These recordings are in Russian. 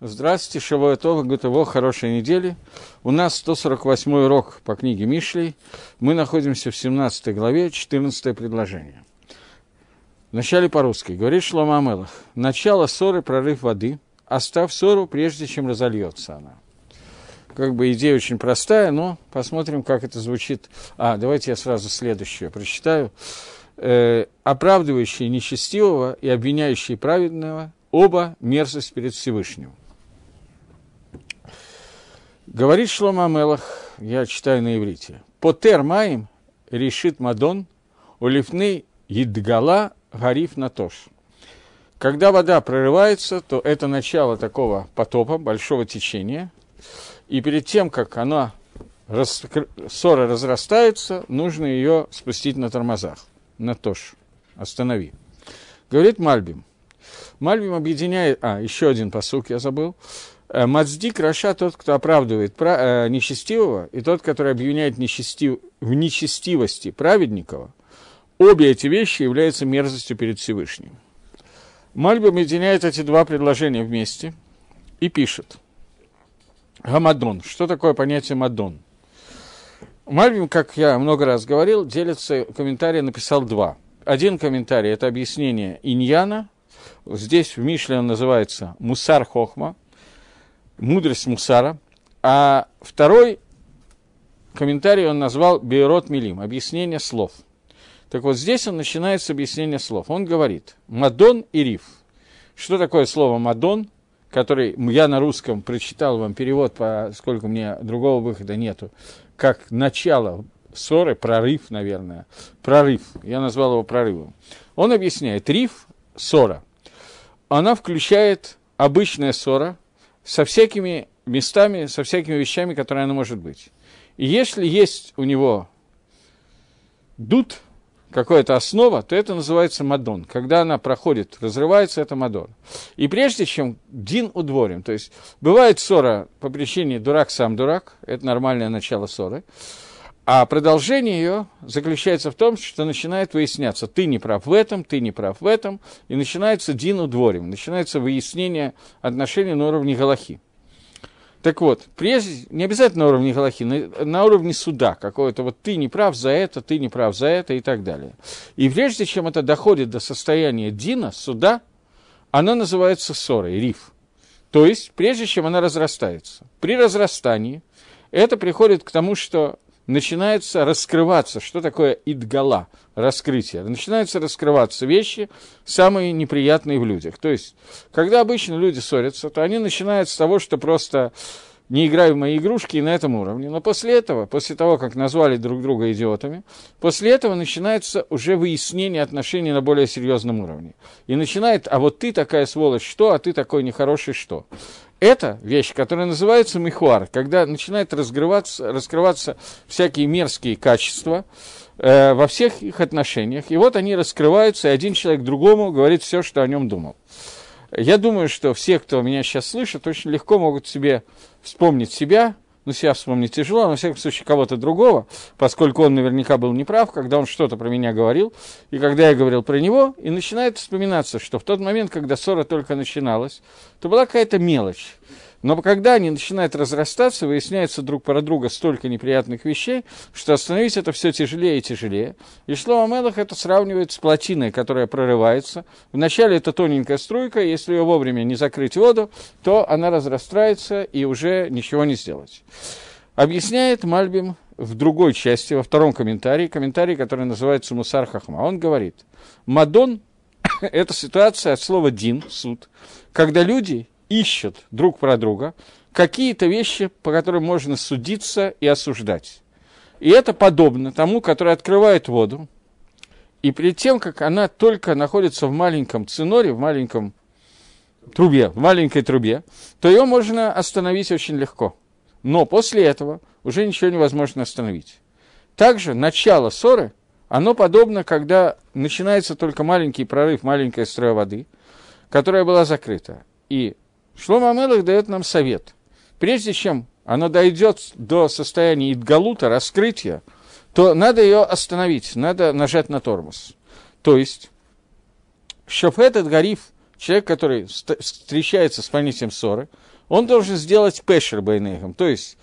Здравствуйте, Шавуатова, Гутово, хорошей недели. У нас 148 урок по книге Мишлей. Мы находимся в 17 главе, 14 предложение. Вначале по-русски. Говорит Шлома Амелах. Начало ссоры, прорыв воды. Оставь ссору, прежде чем разольется она. Как бы идея очень простая, но посмотрим, как это звучит. А, давайте я сразу следующее прочитаю. Э, оправдывающие нечестивого и обвиняющие праведного – оба мерзость перед Всевышним. Говорит Шлома Амелах, я читаю на иврите. Потер маим решит Мадон, улифны едгала гариф натош. Когда вода прорывается, то это начало такого потопа, большого течения. И перед тем, как она, рас, ссора разрастается, нужно ее спустить на тормозах. На тош. Останови. Говорит Мальбим. Мальбим объединяет... А, еще один посук я забыл. Э, Мацдик Раша тот, кто оправдывает пра- э, нечестивого, и тот, который обвиняет нечестив... в нечестивости праведникова, обе эти вещи являются мерзостью перед Всевышним. Мальбим объединяет эти два предложения вместе и пишет. Гамадон. Что такое понятие Мадон? Мальбим, как я много раз говорил, делится, комментарий написал два. Один комментарий – это объяснение иньяна. Здесь в Мишле он называется Мусар Хохма – мудрость Мусара, а второй комментарий он назвал Бейрот Милим, объяснение слов. Так вот, здесь он начинает с объяснения слов. Он говорит «Мадон и риф». Что такое слово «мадон», который я на русском прочитал вам перевод, поскольку мне другого выхода нету, как начало ссоры, прорыв, наверное, прорыв, я назвал его прорывом. Он объясняет, риф, ссора, она включает обычная ссора, со всякими местами, со всякими вещами, которые она может быть. И если есть у него дуд, какая-то основа, то это называется мадон. Когда она проходит, разрывается, это мадон. И прежде чем дин удворим, то есть бывает ссора по причине дурак сам дурак, это нормальное начало ссоры, а продолжение ее заключается в том, что начинает выясняться, ты не прав в этом, ты не прав в этом, и начинается дину дворим, начинается выяснение отношений на уровне Галахи. Так вот, прежде, не обязательно на уровне Галахи, на, на уровне суда какого-то, вот ты не прав за это, ты не прав за это и так далее. И прежде чем это доходит до состояния Дина, суда, оно называется ссорой, риф. То есть, прежде чем она разрастается. При разрастании это приходит к тому, что начинается раскрываться, что такое идгала, раскрытие. Начинаются раскрываться вещи, самые неприятные в людях. То есть, когда обычно люди ссорятся, то они начинают с того, что просто не играю в мои игрушки и на этом уровне. Но после этого, после того, как назвали друг друга идиотами, после этого начинается уже выяснение отношений на более серьезном уровне. И начинает, а вот ты такая сволочь, что, а ты такой нехороший, что. Это вещь, которая называется михуар, когда начинает раскрываться, раскрываться всякие мерзкие качества э, во всех их отношениях. И вот они раскрываются, и один человек другому говорит все, что о нем думал. Я думаю, что все, кто меня сейчас слышит, очень легко могут себе вспомнить себя, ну, себя вспомнить тяжело, но, во всяком случае, кого-то другого, поскольку он наверняка был неправ, когда он что-то про меня говорил, и когда я говорил про него, и начинает вспоминаться, что в тот момент, когда ссора только начиналась, то была какая-то мелочь. Но когда они начинают разрастаться, выясняется друг про друга столько неприятных вещей, что остановить это все тяжелее и тяжелее. И Шлома Мелах это сравнивает с плотиной, которая прорывается. Вначале это тоненькая струйка, если ее вовремя не закрыть воду, то она разрастается и уже ничего не сделать. Объясняет Мальбим в другой части, во втором комментарии, комментарий, который называется Мусар Хахма. Он говорит, Мадон – это ситуация от слова «дин», суд, когда люди ищут друг про друга какие-то вещи, по которым можно судиться и осуждать. И это подобно тому, который открывает воду, и перед тем, как она только находится в маленьком циноре, в маленьком трубе, в маленькой трубе, то ее можно остановить очень легко. Но после этого уже ничего невозможно остановить. Также начало ссоры, оно подобно, когда начинается только маленький прорыв, маленькая строя воды, которая была закрыта. И Шлома Амелах дает нам совет. Прежде чем она дойдет до состояния идгалута, раскрытия, то надо ее остановить, надо нажать на тормоз. То есть, чтобы этот гариф человек, который встречается с понятием ссоры, он должен сделать пешер байнейхам, то есть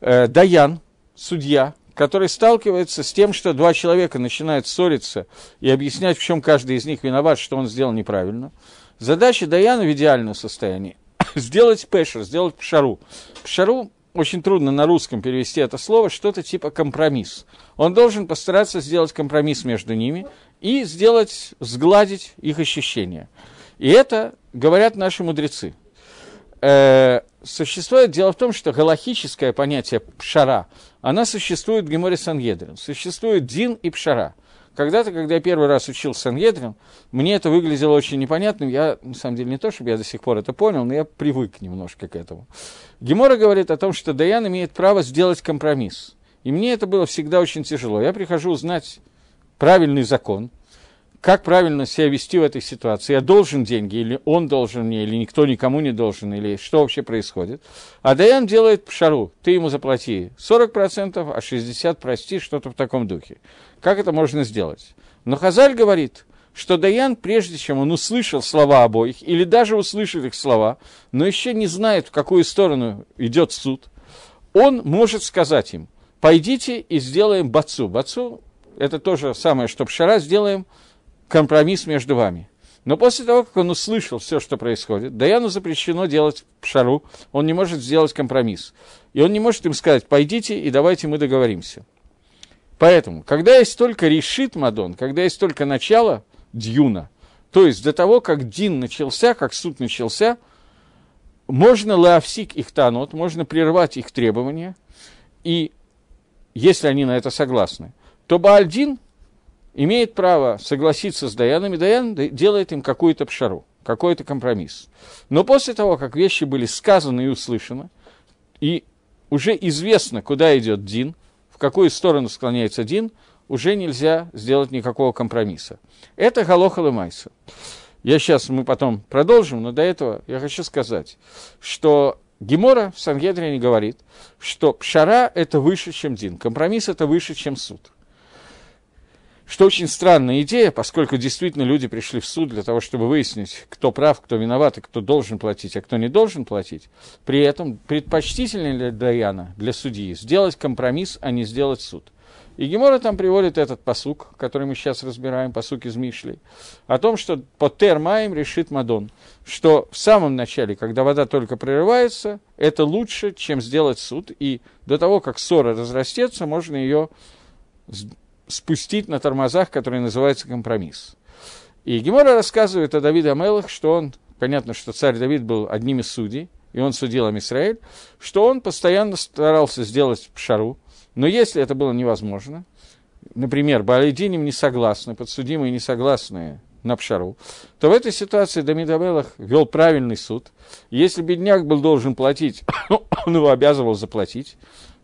э, даян, судья, который сталкивается с тем, что два человека начинают ссориться и объяснять, в чем каждый из них виноват, что он сделал неправильно. Задача Даяна в идеальном состоянии – сделать пешер, сделать пшару. Пшару очень трудно на русском перевести это слово, что-то типа компромисс. Он должен постараться сделать компромисс между ними и сделать, сгладить их ощущения. И это говорят наши мудрецы. Э, существует, дело в том, что галахическое понятие пшара, она существует в Геморе Сангедрин. Существует дин и пшара. Когда-то, когда я первый раз учил Сангедрин, мне это выглядело очень непонятным. Я, на самом деле, не то, чтобы я до сих пор это понял, но я привык немножко к этому. Гемора говорит о том, что Даян имеет право сделать компромисс. И мне это было всегда очень тяжело. Я прихожу узнать правильный закон, как правильно себя вести в этой ситуации. Я должен деньги, или он должен мне, или никто никому не должен, или что вообще происходит. А Даян делает шару. Ты ему заплати 40%, а 60% прости, что-то в таком духе. Как это можно сделать? Но Хазаль говорит, что Даян, прежде чем он услышал слова обоих, или даже услышал их слова, но еще не знает, в какую сторону идет суд, он может сказать им, пойдите и сделаем бацу. Бацу – это то же самое, что пшара, сделаем компромисс между вами. Но после того, как он услышал все, что происходит, Даяну запрещено делать пшару, он не может сделать компромисс. И он не может им сказать, пойдите и давайте мы договоримся. Поэтому, когда есть только решит Мадон, когда есть только начало дюна, то есть до того, как Дин начался, как суд начался, можно лаовсик их танот, можно прервать их требования, и если они на это согласны, то Баальдин имеет право согласиться с Даянами, Даян делает им какую-то пшару, какой-то компромисс. Но после того, как вещи были сказаны и услышаны, и уже известно, куда идет Дин, в какую сторону склоняется Дин, уже нельзя сделать никакого компромисса. Это Галоха Лемайса. Я сейчас, мы потом продолжим, но до этого я хочу сказать, что Гемора в Сангедрине говорит, что пшара – это выше, чем дин, компромисс – это выше, чем суд. Что очень странная идея, поскольку действительно люди пришли в суд для того, чтобы выяснить, кто прав, кто виноват, и кто должен платить, а кто не должен платить. При этом предпочтительнее для Даяна, для судьи, сделать компромисс, а не сделать суд. И Гемора там приводит этот посук, который мы сейчас разбираем, посук из Мишли, о том, что по термаем решит Мадон, что в самом начале, когда вода только прерывается, это лучше, чем сделать суд, и до того, как ссора разрастется, можно ее спустить на тормозах, которые называются компромисс. И Гемора рассказывает о Давиде Амелах, что он, понятно, что царь Давид был одним из судей, и он судил Амисраэль, что он постоянно старался сделать пшару, но если это было невозможно, например, Балайдиним не согласны, подсудимые не согласны на пшару, то в этой ситуации Давид Амелах вел правильный суд. Если бедняк был должен платить, он его обязывал заплатить,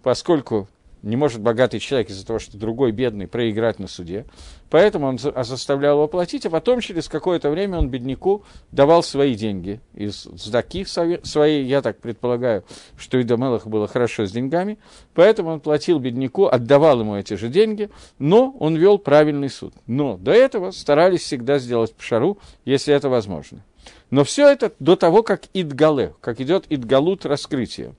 поскольку не может богатый человек из-за того, что другой бедный, проиграть на суде. Поэтому он а заставлял его платить, а потом через какое-то время он бедняку давал свои деньги из сдаки своей, я так предполагаю, что и Дамелах было хорошо с деньгами, поэтому он платил бедняку, отдавал ему эти же деньги, но он вел правильный суд. Но до этого старались всегда сделать пшару, если это возможно. Но все это до того, как идгале, как идет идгалут раскрытие.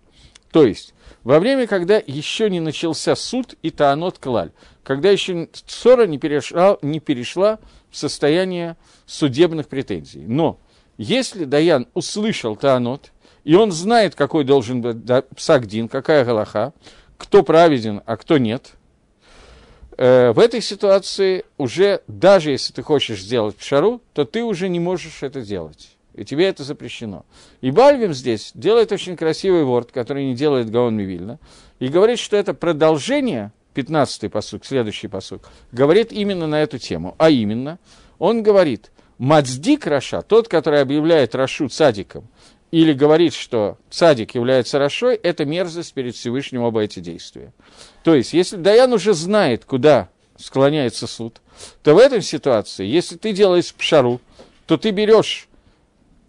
То есть, во время, когда еще не начался суд и таанот клаль, когда еще ссора не перешла, не перешла в состояние судебных претензий. Но если Даян услышал таанот, и он знает, какой должен быть псагдин, какая галаха, кто праведен, а кто нет, э, в этой ситуации уже, даже если ты хочешь сделать пшару, то ты уже не можешь это делать и тебе это запрещено. И Бальвим здесь делает очень красивый ворд, который не делает Гаон Мивильна, и говорит, что это продолжение, 15-й посук, следующий посук, говорит именно на эту тему. А именно, он говорит, Мацдик Раша, тот, который объявляет Рашу цадиком, или говорит, что цадик является Рашой, это мерзость перед Всевышним оба эти действия. То есть, если Даян уже знает, куда склоняется суд, то в этой ситуации, если ты делаешь пшару, то ты берешь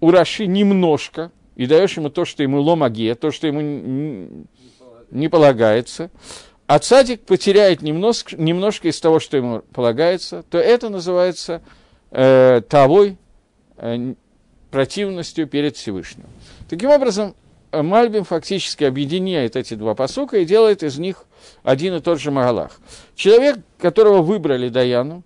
у Раши немножко, и даешь ему то, что ему ломаге, то, что ему не полагается, а цадик потеряет немножко, немножко из того, что ему полагается, то это называется э, тавой, э, противностью перед Всевышним. Таким образом, Мальбим фактически объединяет эти два посука и делает из них один и тот же Магалах. Человек, которого выбрали Даяну,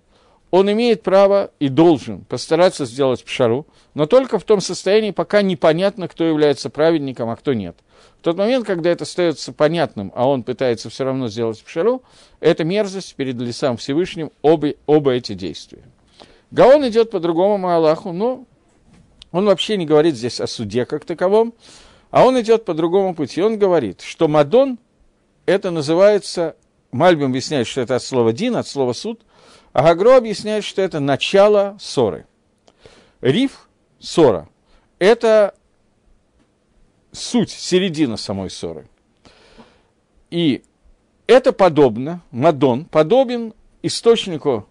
он имеет право и должен постараться сделать пшару, но только в том состоянии, пока непонятно, кто является праведником, а кто нет. В тот момент, когда это остается понятным, а он пытается все равно сделать пшару, это мерзость перед лицом Всевышним оба, оба эти действия. Гаон идет по другому Маалаху, но он вообще не говорит здесь о суде как таковом, а он идет по другому пути. Он говорит, что Мадон, это называется, Мальбим объясняет, что это от слова Дин, от слова суд, а Гагро объясняет, что это начало ссоры. Риф, ссора, это суть, середина самой ссоры. И это подобно, Мадон, подобен источнику,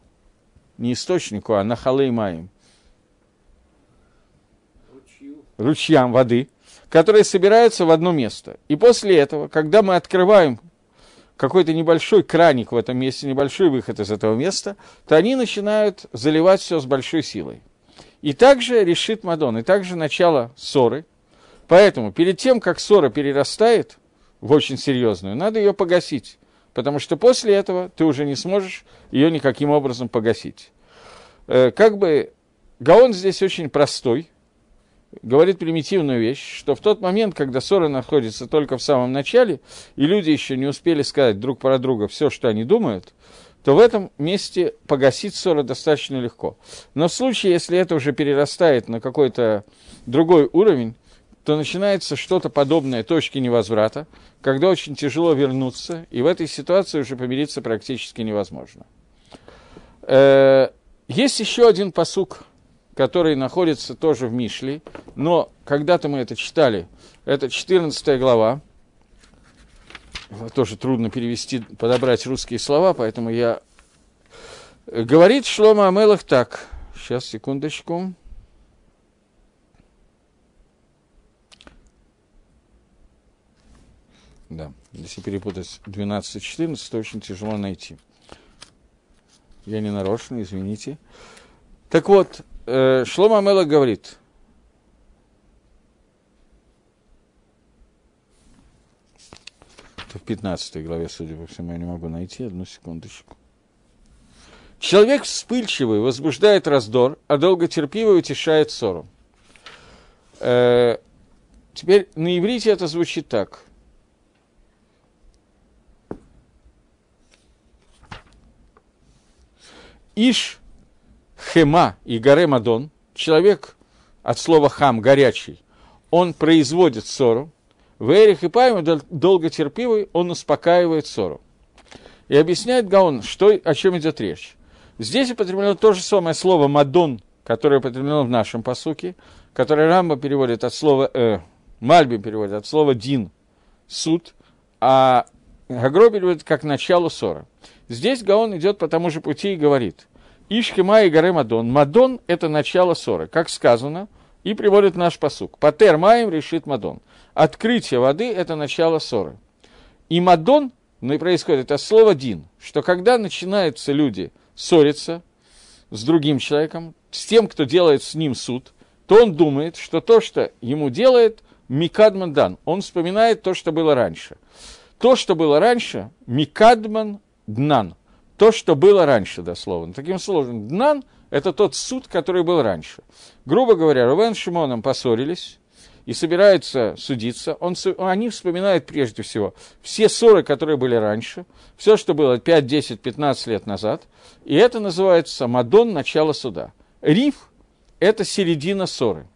не источнику, а нахалей маем, ручьям воды, которые собираются в одно место. И после этого, когда мы открываем какой-то небольшой краник в этом месте, небольшой выход из этого места, то они начинают заливать все с большой силой. И также решит Мадон, и также начало ссоры. Поэтому перед тем, как ссора перерастает в очень серьезную, надо ее погасить. Потому что после этого ты уже не сможешь ее никаким образом погасить. Э, как бы Гаон здесь очень простой, говорит примитивную вещь, что в тот момент, когда ссора находится только в самом начале, и люди еще не успели сказать друг про друга все, что они думают, то в этом месте погасить ссору достаточно легко. Но в случае, если это уже перерастает на какой-то другой уровень, то начинается что-то подобное точке невозврата, когда очень тяжело вернуться, и в этой ситуации уже помириться практически невозможно. Э, есть еще один посук – который находится тоже в Мишле, но когда-то мы это читали, это 14 глава, тоже трудно перевести, подобрать русские слова, поэтому я... Говорит Шлома Амелах так, сейчас, секундочку. Да, если перепутать 12 и 14, то очень тяжело найти. Я не нарочно, извините. Так вот, э, Шлома Мела говорит, это в 15 главе, судя по всему, я не могу найти, одну секундочку. Человек вспыльчивый возбуждает раздор, а долготерпивый утешает ссору. Э, теперь на иврите это звучит так. Иш хема и горе Мадон, человек от слова хам, горячий, он производит ссору, в Эрих и Пайме долготерпивый, он успокаивает ссору. И объясняет Гаон, что, о чем идет речь. Здесь употреблено то же самое слово «мадон», которое употреблено в нашем посуке, которое Рамба переводит от слова э, Мальби переводит от слова «дин» – «суд», а Гагро переводит как «начало ссора». Здесь Гаон идет по тому же пути и говорит – Ишхима и Гаре Мадон. Мадон – это начало ссоры, как сказано, и приводит наш посук. Патер Маем решит Мадон. Открытие воды – это начало ссоры. И Мадон, ну происходит это слово Дин, что когда начинаются люди ссориться с другим человеком, с тем, кто делает с ним суд, то он думает, что то, что ему делает, Микадман дан. Он вспоминает то, что было раньше. То, что было раньше, Микадман днан – то, что было раньше, дословно. Таким словом, Днан – это тот суд, который был раньше. Грубо говоря, Рувен с Шимоном поссорились и собираются судиться. Он, они вспоминают прежде всего все ссоры, которые были раньше, все, что было 5, 10, 15 лет назад, и это называется Мадон – начало суда. Риф – это середина ссоры.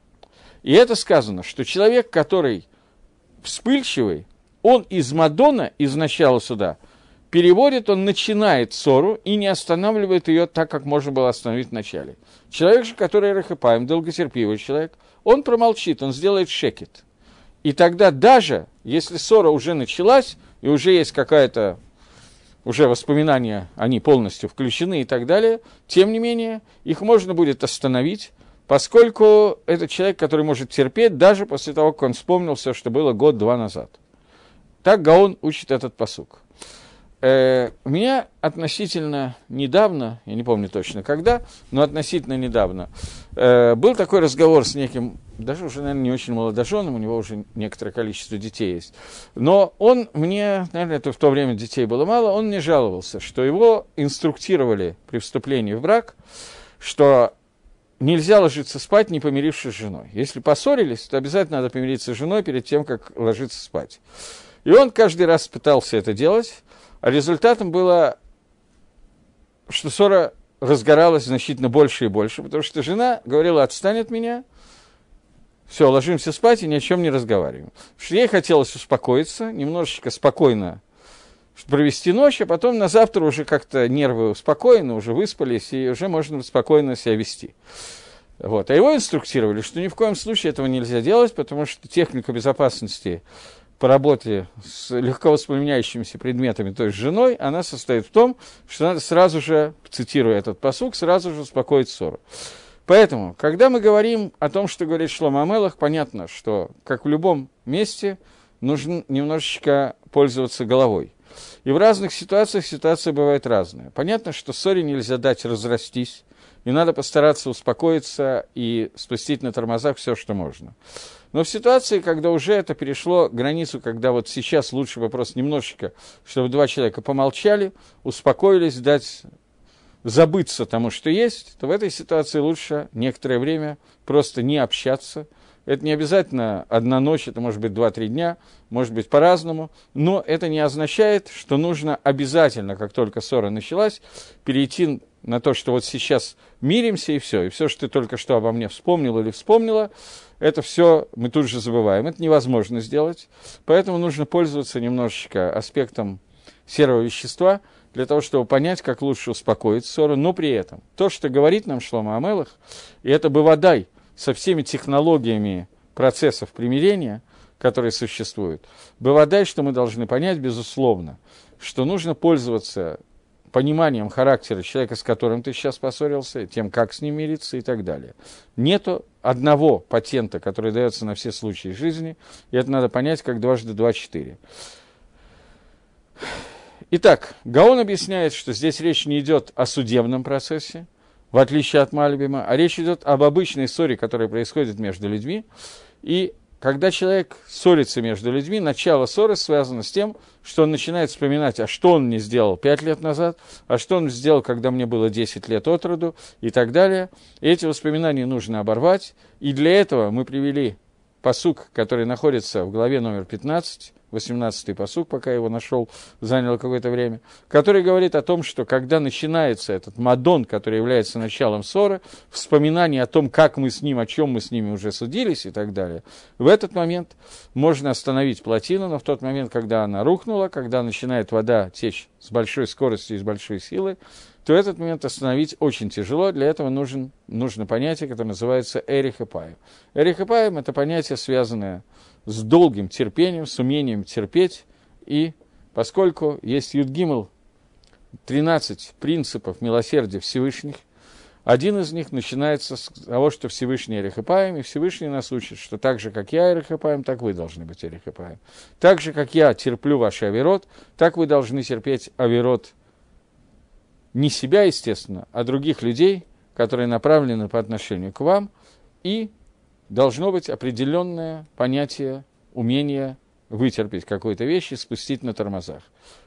И это сказано, что человек, который вспыльчивый, он из Мадона, из начала суда – переводит, он начинает ссору и не останавливает ее так, как можно было остановить в начале. Человек же, который рахипаем, долготерпивый человек, он промолчит, он сделает шекет. И тогда даже, если ссора уже началась, и уже есть какая-то, уже воспоминания, они полностью включены и так далее, тем не менее, их можно будет остановить, поскольку это человек, который может терпеть даже после того, как он вспомнил все, что было год-два назад. Так Гаон учит этот посук. Э, у меня относительно недавно, я не помню точно когда, но относительно недавно, э, был такой разговор с неким, даже уже, наверное, не очень молодоженым, у него уже некоторое количество детей есть. Но он мне, наверное, это в то время детей было мало, он мне жаловался, что его инструктировали при вступлении в брак, что нельзя ложиться спать, не помирившись с женой. Если поссорились, то обязательно надо помириться с женой перед тем, как ложиться спать. И он каждый раз пытался это делать, а результатом было, что ссора разгоралась значительно больше и больше, потому что жена говорила, отстань от меня, все, ложимся спать и ни о чем не разговариваем. Потому что ей хотелось успокоиться, немножечко спокойно провести ночь, а потом на завтра уже как-то нервы успокоены, уже выспались, и уже можно спокойно себя вести. Вот. А его инструктировали, что ни в коем случае этого нельзя делать, потому что техника безопасности по работе с легко воспламеняющимися предметами, то есть женой, она состоит в том, что надо сразу же, цитируя этот посук, сразу же успокоить ссору. Поэтому, когда мы говорим о том, что говорит Шлома Амелах, понятно, что, как в любом месте, нужно немножечко пользоваться головой. И в разных ситуациях ситуация бывает разная. Понятно, что ссоре нельзя дать разрастись, и надо постараться успокоиться и спустить на тормозах все, что можно. Но в ситуации, когда уже это перешло границу, когда вот сейчас лучше бы просто немножечко, чтобы два человека помолчали, успокоились, дать забыться тому, что есть, то в этой ситуации лучше некоторое время просто не общаться. Это не обязательно одна ночь, это может быть два-три дня, может быть по-разному, но это не означает, что нужно обязательно, как только ссора началась, перейти на то, что вот сейчас миримся и все, и все, что ты только что обо мне вспомнил или вспомнила, это все мы тут же забываем. Это невозможно сделать, поэтому нужно пользоваться немножечко аспектом серого вещества для того, чтобы понять, как лучше успокоить ссору, но при этом то, что говорит нам Шлома Амелах, и это бывадай со всеми технологиями процессов примирения, которые существуют, бывадай, что мы должны понять, безусловно, что нужно пользоваться пониманием характера человека, с которым ты сейчас поссорился, тем, как с ним мириться и так далее. Нету одного патента, который дается на все случаи жизни, и это надо понять как дважды два четыре. Итак, Гаон объясняет, что здесь речь не идет о судебном процессе, в отличие от Мальбима, а речь идет об обычной ссоре, которая происходит между людьми, и когда человек ссорится между людьми, начало ссоры связано с тем, что он начинает вспоминать, а что он мне сделал пять лет назад, а что он сделал, когда мне было 10 лет от роду и так далее. И эти воспоминания нужно оборвать. И для этого мы привели посук, который находится в главе номер 15, 18-й посук, пока его нашел, заняло какое-то время, который говорит о том, что когда начинается этот мадон, который является началом ссоры, вспоминание о том, как мы с ним, о чем мы с ними уже судились и так далее, в этот момент можно остановить плотину, но в тот момент, когда она рухнула, когда начинает вода течь с большой скоростью и с большой силой, то этот момент остановить очень тяжело. Для этого нужен, нужно понятие, которое называется эрихепаем. Эрихепаем – это понятие, связанное с долгим терпением, с умением терпеть. И поскольку есть Юдгимл, 13 принципов милосердия Всевышних, один из них начинается с того, что Всевышний Эрехипаем, и Всевышний нас учит, что так же, как я Эрехипаем, так вы должны быть Эрехипаем. Так же, как я терплю ваш авирот, так вы должны терпеть авирот не себя, естественно, а других людей, которые направлены по отношению к вам, и должно быть определенное понятие умения вытерпеть какую-то вещь и спустить на тормозах.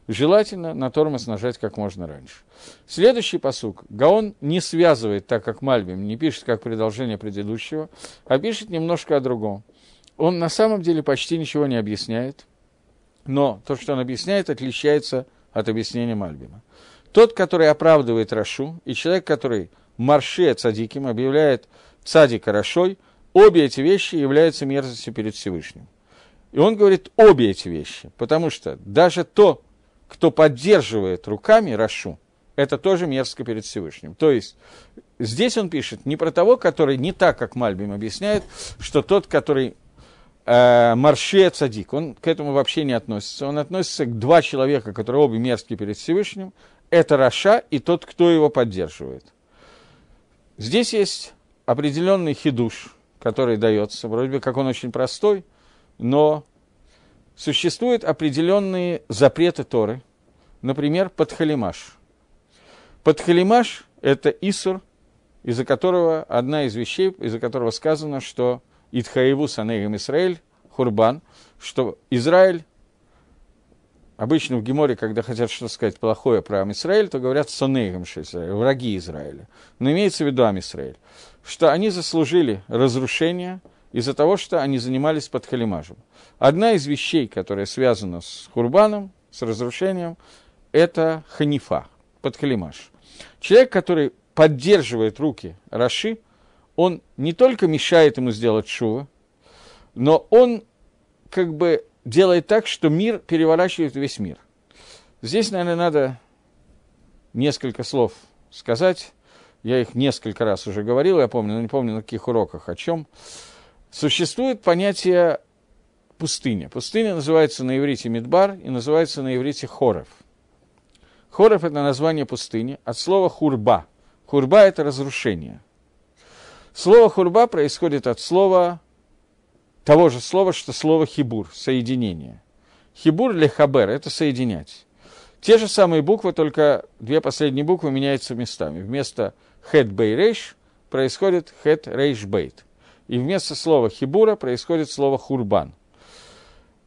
Желательно на тормоз нажать как можно раньше. Следующий посук. Гаон не связывает, так как Мальбим, не пишет как продолжение предыдущего, а пишет немножко о другом. Он на самом деле почти ничего не объясняет, но то, что он объясняет, отличается от объяснения Мальбима. Тот, который оправдывает Рашу, и человек, который марше цадиким, объявляет цадика Рашой, обе эти вещи являются мерзостью перед Всевышним. И он говорит обе эти вещи, потому что даже то, кто поддерживает руками Рашу, это тоже мерзко перед Всевышним. То есть здесь он пишет не про того, который не так, как Мальбим объясняет, что тот, который э, Марше Цадик, он к этому вообще не относится. Он относится к два человека, которые обе мерзкие перед Всевышним, это Раша и тот, кто его поддерживает. Здесь есть определенный хидуш, который дается, вроде бы как он очень простой, но существуют определенные запреты Торы, например, подхалимаш. Подхалимаш – это Исур, из-за которого, одна из вещей, из-за которого сказано, что Итхаеву Санегам Израиль, Хурбан, что Израиль, обычно в Геморе, когда хотят что-то сказать плохое про Амисраэль, то говорят Сонегам Израиль, враги Израиля. Но имеется в виду Амисраэль, что они заслужили разрушение из-за того, что они занимались подхалимажем. Одна из вещей, которая связана с Хурбаном, с разрушением, это ханифа, подхалимаш. Человек, который поддерживает руки Раши, он не только мешает ему сделать шува, но он как бы делает так, что мир переворачивает весь мир. Здесь, наверное, надо несколько слов сказать. Я их несколько раз уже говорил, я помню, но не помню на каких уроках, о чем. Существует понятие пустыня. Пустыня называется на иврите Мидбар и называется на иврите Хоров. Хоров – это название пустыни от слова хурба. Хурба – это разрушение. Слово хурба происходит от слова, того же слова, что слово хибур – соединение. Хибур или хабер – это соединять. Те же самые буквы, только две последние буквы меняются местами. Вместо хет бей рейш происходит хет рейш бейт. И вместо слова хибура происходит слово хурбан –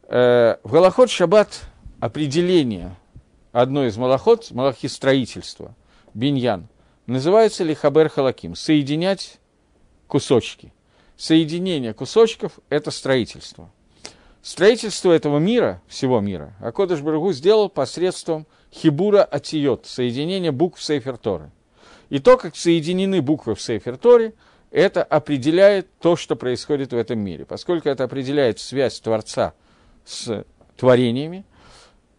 Э, в Галахот Шаббат определение одной из малахот, малахи строительства, биньян, называется ли хабер халаким, соединять кусочки. Соединение кусочков – это строительство. Строительство этого мира, всего мира, Акодыш Барагу сделал посредством хибура атиот, соединения букв Сейфер Торы. И то, как соединены буквы в Сейфер Торе, это определяет то, что происходит в этом мире. Поскольку это определяет связь Творца – с творениями.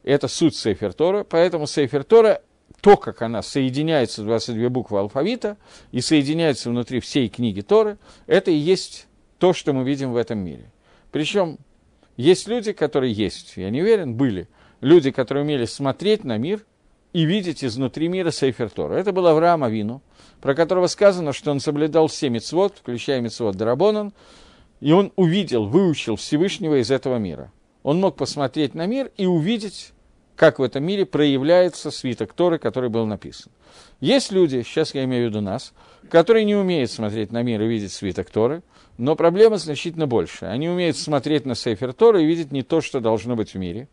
Это суть Сейфер Тора, поэтому Сейфер Тора, то, как она соединяется, 22 буквы алфавита, и соединяется внутри всей книги Торы, это и есть то, что мы видим в этом мире. Причем есть люди, которые есть, я не уверен, были люди, которые умели смотреть на мир и видеть изнутри мира Сейфер Тора. Это был Авраам Авину, про которого сказано, что он соблюдал все мецвод, включая мецвод Дарабонан, и он увидел, выучил Всевышнего из этого мира он мог посмотреть на мир и увидеть, как в этом мире проявляется свиток Торы, который был написан. Есть люди, сейчас я имею в виду нас, которые не умеют смотреть на мир и видеть свиток Торы, но проблема значительно больше. Они умеют смотреть на Сейфер Торы и видеть не то, что должно быть в мире.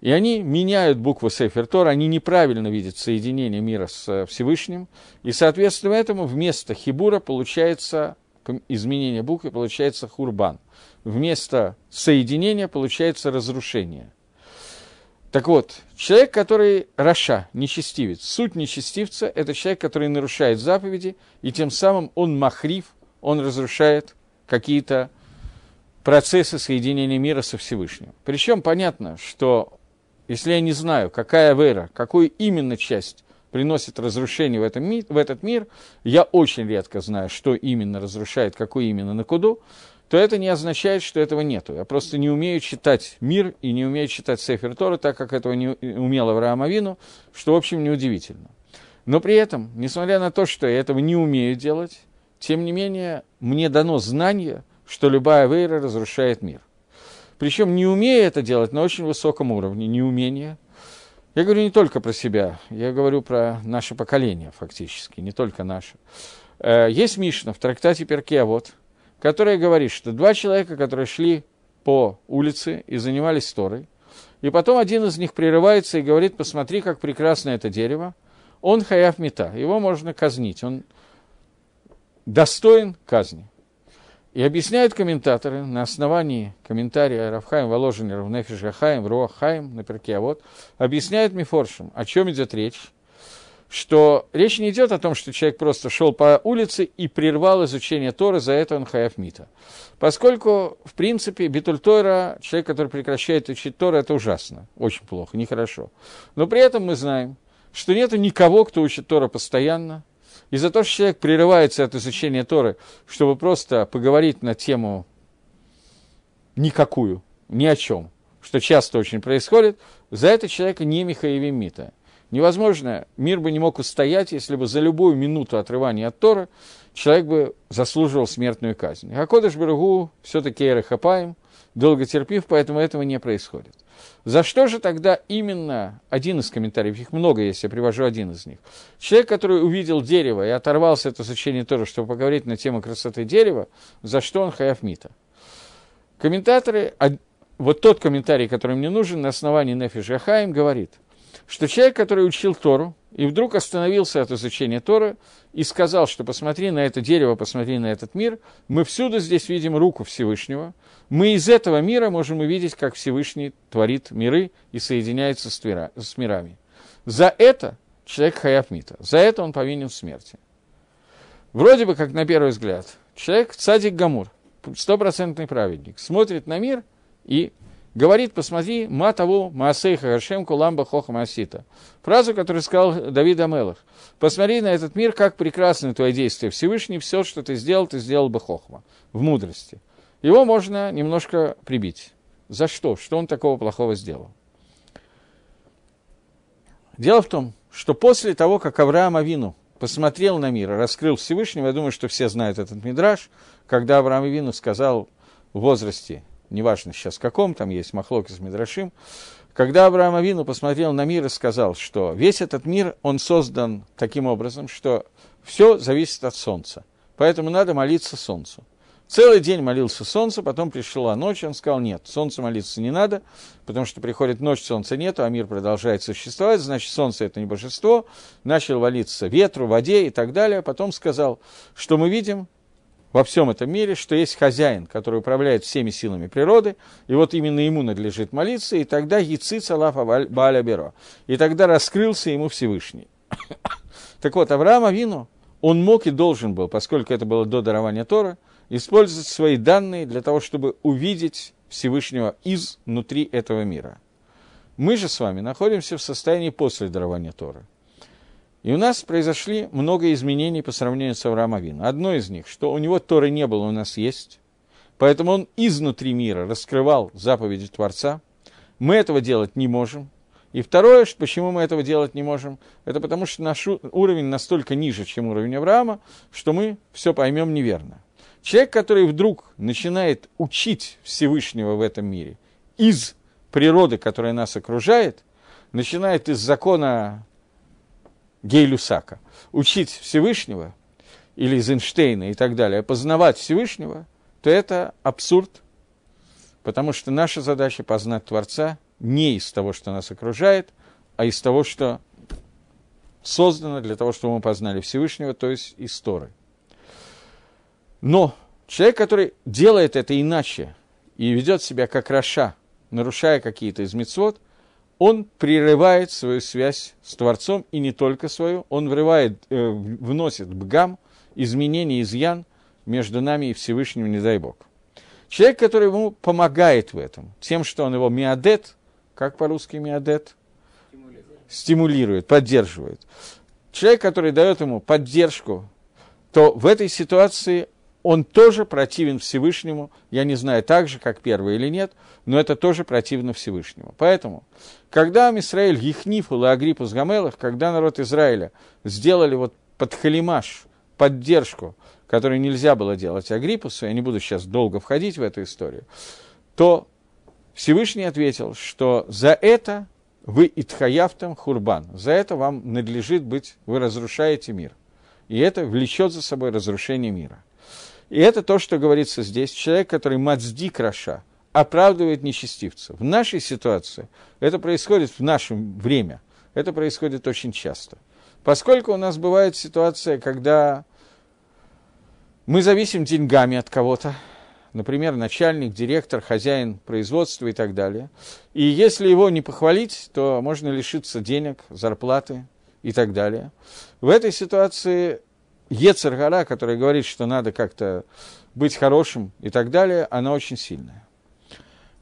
И они меняют буквы Сейфер Тора, они неправильно видят соединение мира с э, Всевышним, и, соответственно, этому вместо Хибура получается изменение буквы, получается Хурбан – вместо соединения получается разрушение. Так вот, человек, который Раша, нечестивец, суть нечестивца – это человек, который нарушает заповеди, и тем самым он махрив, он разрушает какие-то процессы соединения мира со Всевышним. Причем понятно, что если я не знаю, какая вера, какую именно часть приносит разрушение в, этом, в этот мир, я очень редко знаю, что именно разрушает, какую именно накуду, то это не означает, что этого нету. Я просто не умею читать мир и не умею читать Сефер Тора, так как этого не умел Авраам Авину, что, в общем, неудивительно. Но при этом, несмотря на то, что я этого не умею делать, тем не менее, мне дано знание, что любая вера разрушает мир. Причем не умея это делать на очень высоком уровне, неумение. Я говорю не только про себя, я говорю про наше поколение фактически, не только наше. Э, есть Мишна в трактате Перкеавод, которая говорит, что два человека, которые шли по улице и занимались Торой, и потом один из них прерывается и говорит, посмотри, как прекрасно это дерево, он хаяв мета, его можно казнить, он достоин казни. И объясняют комментаторы на основании комментария Равхаим Воложенера в Нефиш Гахаим, Руахаим, на перке, а вот, объясняют Мифоршим, о чем идет речь, что речь не идет о том, что человек просто шел по улице и прервал изучение Торы, за это он хаяв мита. Поскольку, в принципе, битуль Тора, человек, который прекращает учить Тору, это ужасно, очень плохо, нехорошо. Но при этом мы знаем, что нет никого, кто учит Тора постоянно, и за то, что человек прерывается от изучения Торы, чтобы просто поговорить на тему никакую, ни о чем, что часто очень происходит, за это человека не Михаевим Мита. Невозможно, мир бы не мог устоять, если бы за любую минуту отрывания от Тора человек бы заслуживал смертную казнь. А Кодыш Барагу все-таки Эрехапаем, долготерпив, поэтому этого не происходит. За что же тогда именно один из комментариев, их много есть, я привожу один из них. Человек, который увидел дерево и оторвался от изучения тоже, чтобы поговорить на тему красоты дерева, за что он хаяв мита? Комментаторы, вот тот комментарий, который мне нужен, на основании Нефи Жахаим, говорит, что человек, который учил Тору, и вдруг остановился от изучения Торы и сказал, что посмотри на это дерево, посмотри на этот мир, мы всюду здесь видим руку Всевышнего, мы из этого мира можем увидеть, как Всевышний творит миры и соединяется с, твира, с мирами. За это человек хаяв мита, за это он повинен в смерти. Вроде бы, как на первый взгляд, человек цадик Гамур, стопроцентный праведник, смотрит на мир и говорит, посмотри, ма того, маасейха, гаршем, куламба, хоха, масита. Фразу, которую сказал Давид Амелах. Посмотри на этот мир, как прекрасны твои действия Всевышний, все, что ты сделал, ты сделал бы хохма, в мудрости. Его можно немножко прибить. За что? Что он такого плохого сделал? Дело в том, что после того, как Авраам Авину посмотрел на мир, раскрыл Всевышнего, я думаю, что все знают этот мидраж, когда Авраам Авину сказал в возрасте неважно сейчас каком, там есть Махлок из Мидрашим, когда Авраам Авину посмотрел на мир и сказал, что весь этот мир, он создан таким образом, что все зависит от Солнца. Поэтому надо молиться Солнцу. Целый день молился солнце, потом пришла ночь, он сказал, нет, солнце молиться не надо, потому что приходит ночь, солнца нету, а мир продолжает существовать, значит, солнце это не божество, начал молиться ветру, воде и так далее, потом сказал, что мы видим, во всем этом мире, что есть хозяин, который управляет всеми силами природы, и вот именно ему надлежит молиться, и тогда Яцит Салафа Бааля Беро. И тогда раскрылся ему Всевышний. так вот, Авраам Авину, он мог и должен был, поскольку это было до дарования Тора, использовать свои данные для того, чтобы увидеть Всевышнего изнутри этого мира. Мы же с вами находимся в состоянии после дарования Тора. И у нас произошли много изменений по сравнению с Авраамом Авину. Одно из них, что у него Торы не было, у нас есть. Поэтому он изнутри мира раскрывал заповеди Творца. Мы этого делать не можем. И второе, почему мы этого делать не можем, это потому что наш уровень настолько ниже, чем уровень Авраама, что мы все поймем неверно. Человек, который вдруг начинает учить Всевышнего в этом мире из природы, которая нас окружает, начинает из закона Гейлюсака, учить Всевышнего, или из Эйнштейна и так далее, познавать Всевышнего, то это абсурд, потому что наша задача познать Творца не из того, что нас окружает, а из того, что создано для того, чтобы мы познали Всевышнего, то есть из Торы. Но человек, который делает это иначе и ведет себя как Раша, нарушая какие-то из мецвод – он прерывает свою связь с Творцом, и не только свою, он врывает, э, вносит бгам, изменения, изъян между нами и Всевышним, не дай Бог. Человек, который ему помогает в этом, тем, что он его миадет, как по-русски миадет? Стимулирует. Стимулирует, поддерживает. Человек, который дает ему поддержку, то в этой ситуации он тоже противен Всевышнему, я не знаю, так же, как первый или нет, но это тоже противно Всевышнему. Поэтому, когда Мисраэль Ехнифу и Агриппу с Гамелах, когда народ Израиля сделали вот под халимаш, поддержку, которую нельзя было делать Агриппусу, я не буду сейчас долго входить в эту историю, то Всевышний ответил, что за это вы итхаявтам хурбан, за это вам надлежит быть, вы разрушаете мир. И это влечет за собой разрушение мира. И это то, что говорится здесь. Человек, который мацди краша, оправдывает нечестивцев. В нашей ситуации это происходит в наше время. Это происходит очень часто. Поскольку у нас бывает ситуация, когда мы зависим деньгами от кого-то, например, начальник, директор, хозяин производства и так далее. И если его не похвалить, то можно лишиться денег, зарплаты и так далее. В этой ситуации Ецергара, которая говорит, что надо как-то быть хорошим и так далее, она очень сильная.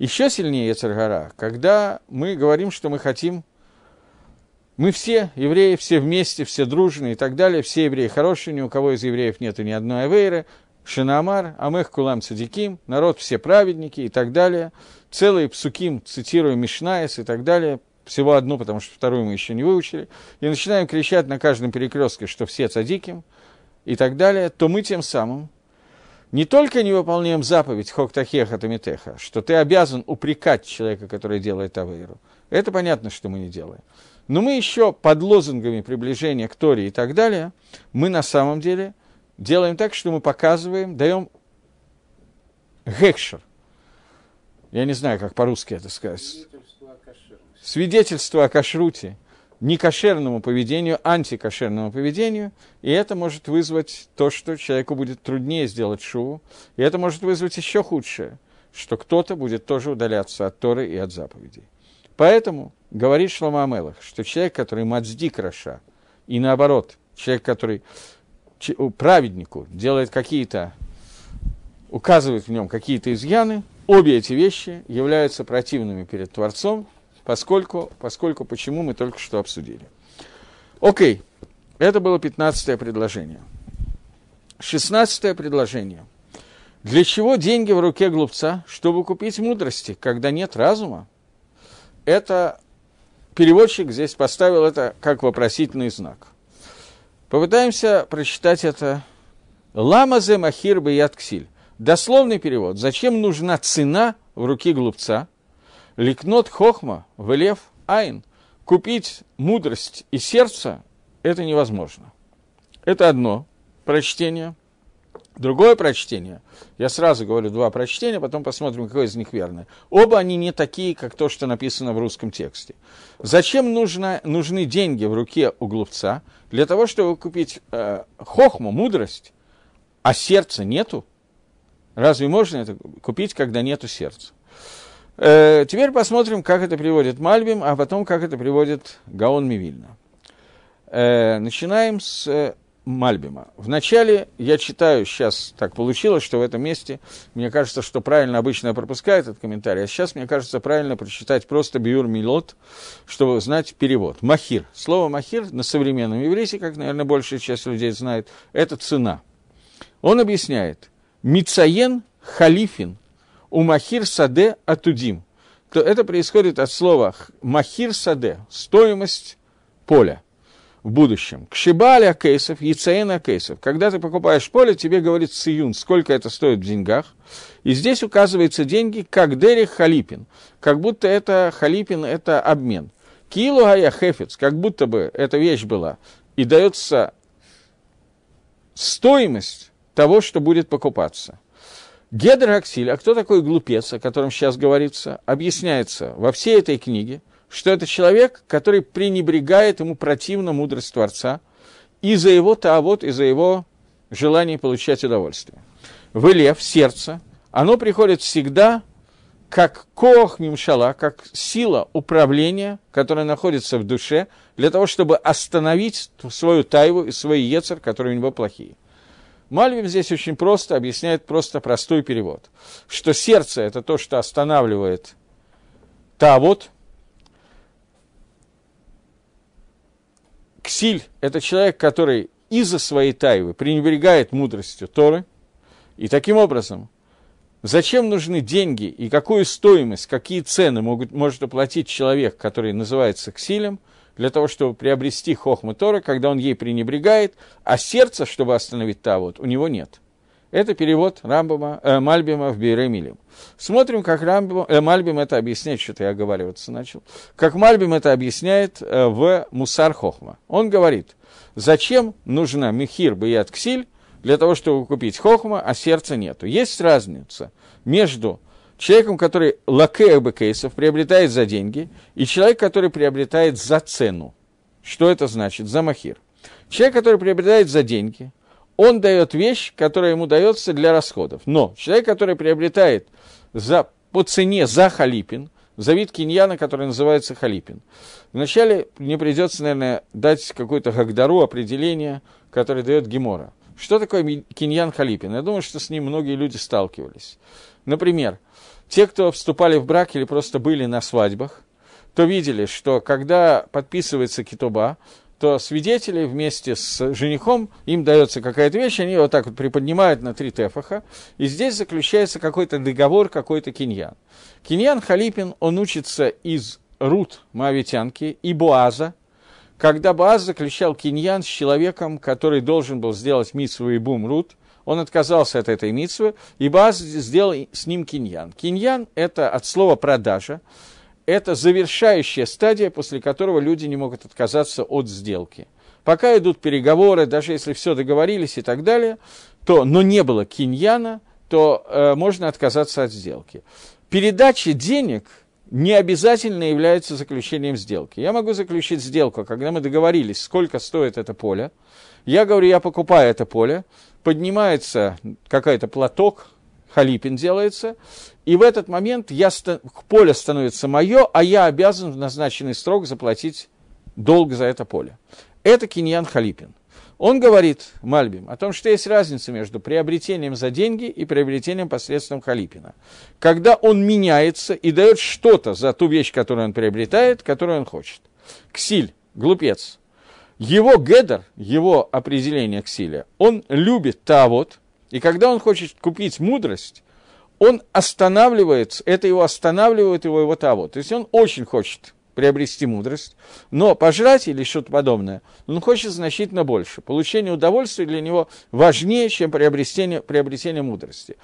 Еще сильнее Ецергара, когда мы говорим, что мы хотим, мы все евреи, все вместе, все дружные и так далее, все евреи хорошие, ни у кого из евреев нет ни одной авейры, Шинамар, Амех Кулам Цадиким, народ все праведники и так далее. Целые псуким, цитирую Мишнаес и так далее, всего одну, потому что вторую мы еще не выучили, и начинаем кричать на каждом перекрестке, что все цадиким – и так далее, то мы тем самым не только не выполняем заповедь Хоктахеха Тамитеха, что ты обязан упрекать человека, который делает Авейру. Это понятно, что мы не делаем. Но мы еще под лозунгами приближения к Торе и так далее, мы на самом деле делаем так, что мы показываем, даем гекшер. Я не знаю, как по-русски это сказать. Свидетельство о, Свидетельство о кашруте некошерному поведению, антикошерному поведению, и это может вызвать то, что человеку будет труднее сделать шуву, и это может вызвать еще худшее, что кто-то будет тоже удаляться от Торы и от заповедей. Поэтому говорит Шлома Амелах, что человек, который мацди краша, и наоборот, человек, который праведнику делает какие-то, указывает в нем какие-то изъяны, обе эти вещи являются противными перед Творцом, поскольку, поскольку почему мы только что обсудили. Окей, это было 15 предложение. 16 предложение. Для чего деньги в руке глупца? Чтобы купить мудрости, когда нет разума. Это переводчик здесь поставил это как вопросительный знак. Попытаемся прочитать это. Ламазе махир бы ксиль. Дословный перевод. Зачем нужна цена в руке глупца? Ликнот хохма, велев айн. Купить мудрость и сердце – это невозможно. Это одно прочтение. Другое прочтение, я сразу говорю два прочтения, потом посмотрим, какое из них верное. Оба они не такие, как то, что написано в русском тексте. Зачем нужно, нужны деньги в руке у глупца? Для того, чтобы купить э, хохму, мудрость, а сердца нету? Разве можно это купить, когда нету сердца? Э, теперь посмотрим, как это приводит Мальбим, а потом, как это приводит Гаон Мивильна. Э, начинаем с э, Мальбима. Вначале я читаю, сейчас так получилось, что в этом месте, мне кажется, что правильно обычно я пропускаю этот комментарий, а сейчас мне кажется правильно прочитать просто Биур Милот, чтобы знать перевод. Махир. Слово махир на современном иврите, как, наверное, большая часть людей знает, это цена. Он объясняет. Мицаен халифин у махир саде атудим, то это происходит от слова махир саде, стоимость поля в будущем. Кшибаля кейсов, яцаена кейсов. Когда ты покупаешь поле, тебе говорит сиюн, сколько это стоит в деньгах. И здесь указываются деньги как дерих халипин, как будто это халипин, это обмен. Килу гая хефец, как будто бы эта вещь была. И дается стоимость того, что будет покупаться. Гедр Аксиль, а кто такой глупец, о котором сейчас говорится, объясняется во всей этой книге, что это человек, который пренебрегает ему противно мудрость Творца из-за его таавот, из-за его желания получать удовольствие. В Илев, сердце, оно приходит всегда как кох мимшала, как сила управления, которая находится в душе, для того, чтобы остановить свою тайву и свой ецер, которые у него плохие. Мальвим здесь очень просто объясняет просто простой перевод, что сердце – это то, что останавливает тавод, Ксиль – это человек, который из-за своей тайвы пренебрегает мудростью Торы, и таким образом, зачем нужны деньги и какую стоимость, какие цены могут, может оплатить человек, который называется Ксилем – для того, чтобы приобрести хохму Тора, когда он ей пренебрегает, а сердца, чтобы остановить Тавод, у него нет. Это перевод Рамбама, э, Мальбима в Бейремилем. Смотрим, как Рамбам, э, Мальбим это объясняет, что-то я оговариваться начал. Как Мальбим это объясняет э, в Мусар Хохма. Он говорит, зачем нужна Мехир Баят Ксиль, для того, чтобы купить Хохма, а сердца нету. Есть разница между человеком, который лакея кейсов приобретает за деньги, и человек, который приобретает за цену. Что это значит? За махир. Человек, который приобретает за деньги, он дает вещь, которая ему дается для расходов. Но человек, который приобретает за, по цене за халипин, за вид киньяна, который называется халипин. Вначале мне придется, наверное, дать какую-то гагдару, определение, которое дает Гемора. Что такое киньян халипин? Я думаю, что с ним многие люди сталкивались. Например, те, кто вступали в брак или просто были на свадьбах, то видели, что когда подписывается китуба, то свидетели вместе с женихом, им дается какая-то вещь, они вот так вот приподнимают на три тефаха, и здесь заключается какой-то договор, какой-то киньян. Киньян Халипин, он учится из Рут Моавитянки и Буаза, когда Буаз заключал киньян с человеком, который должен был сделать митсву и бум Рут, он отказался от этой митсвы, и Баас сделал с ним киньян. Киньян – это от слова «продажа», это завершающая стадия, после которого люди не могут отказаться от сделки. Пока идут переговоры, даже если все договорились и так далее, то, но не было киньяна, то э, можно отказаться от сделки. Передача денег не обязательно является заключением сделки. Я могу заключить сделку, когда мы договорились, сколько стоит это поле. Я говорю, я покупаю это поле, поднимается какой-то платок, халипин делается, и в этот момент я, поле становится мое, а я обязан в назначенный срок заплатить долг за это поле. Это киньян халипин. Он говорит, Мальбим, о том, что есть разница между приобретением за деньги и приобретением посредством халипина. Когда он меняется и дает что-то за ту вещь, которую он приобретает, которую он хочет. Ксиль, глупец, его гедер, его определение к силе, он любит тавод, и когда он хочет купить мудрость, он останавливается, это его останавливает его его тавод. То есть он очень хочет приобрести мудрость, но пожрать или что-то подобное, он хочет значительно больше. Получение удовольствия для него важнее, чем приобретение, приобретение мудрости.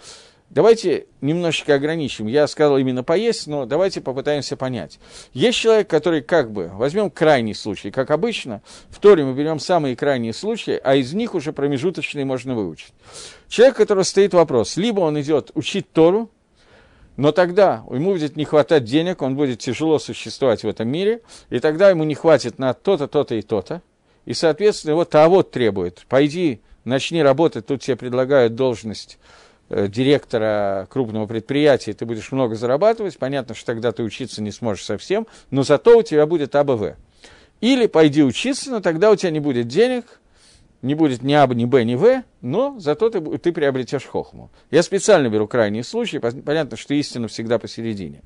Давайте немножечко ограничим. Я сказал именно поесть, но давайте попытаемся понять. Есть человек, который как бы, возьмем крайний случай, как обычно, в Торе мы берем самые крайние случаи, а из них уже промежуточные можно выучить. Человек, у которого стоит вопрос, либо он идет учить Тору, но тогда ему будет не хватать денег, он будет тяжело существовать в этом мире, и тогда ему не хватит на то-то, то-то и то-то, и, соответственно, его тавод требует. Пойди, начни работать, тут тебе предлагают должность директора крупного предприятия, ты будешь много зарабатывать, понятно, что тогда ты учиться не сможешь совсем, но зато у тебя будет АБВ. Или пойди учиться, но тогда у тебя не будет денег, не будет ни АБ, ни Б, ни В, но зато ты, ты приобретешь хохму. Я специально беру крайние случаи, понятно, что истина всегда посередине.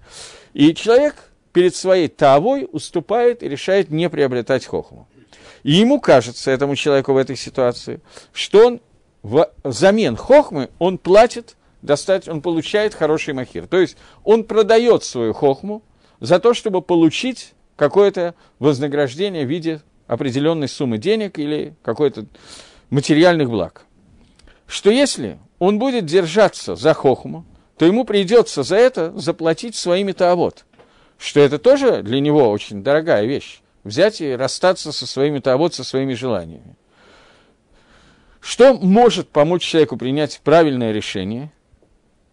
И человек перед своей тавой уступает и решает не приобретать хохму. И ему кажется, этому человеку в этой ситуации, что он взамен хохмы он платит, достать, он получает хороший махир. То есть он продает свою хохму за то, чтобы получить какое-то вознаграждение в виде определенной суммы денег или какой-то материальных благ. Что если он будет держаться за хохму, то ему придется за это заплатить своими таавот. Что это тоже для него очень дорогая вещь. Взять и расстаться со своими таавот, со своими желаниями. Что может помочь человеку принять правильное решение?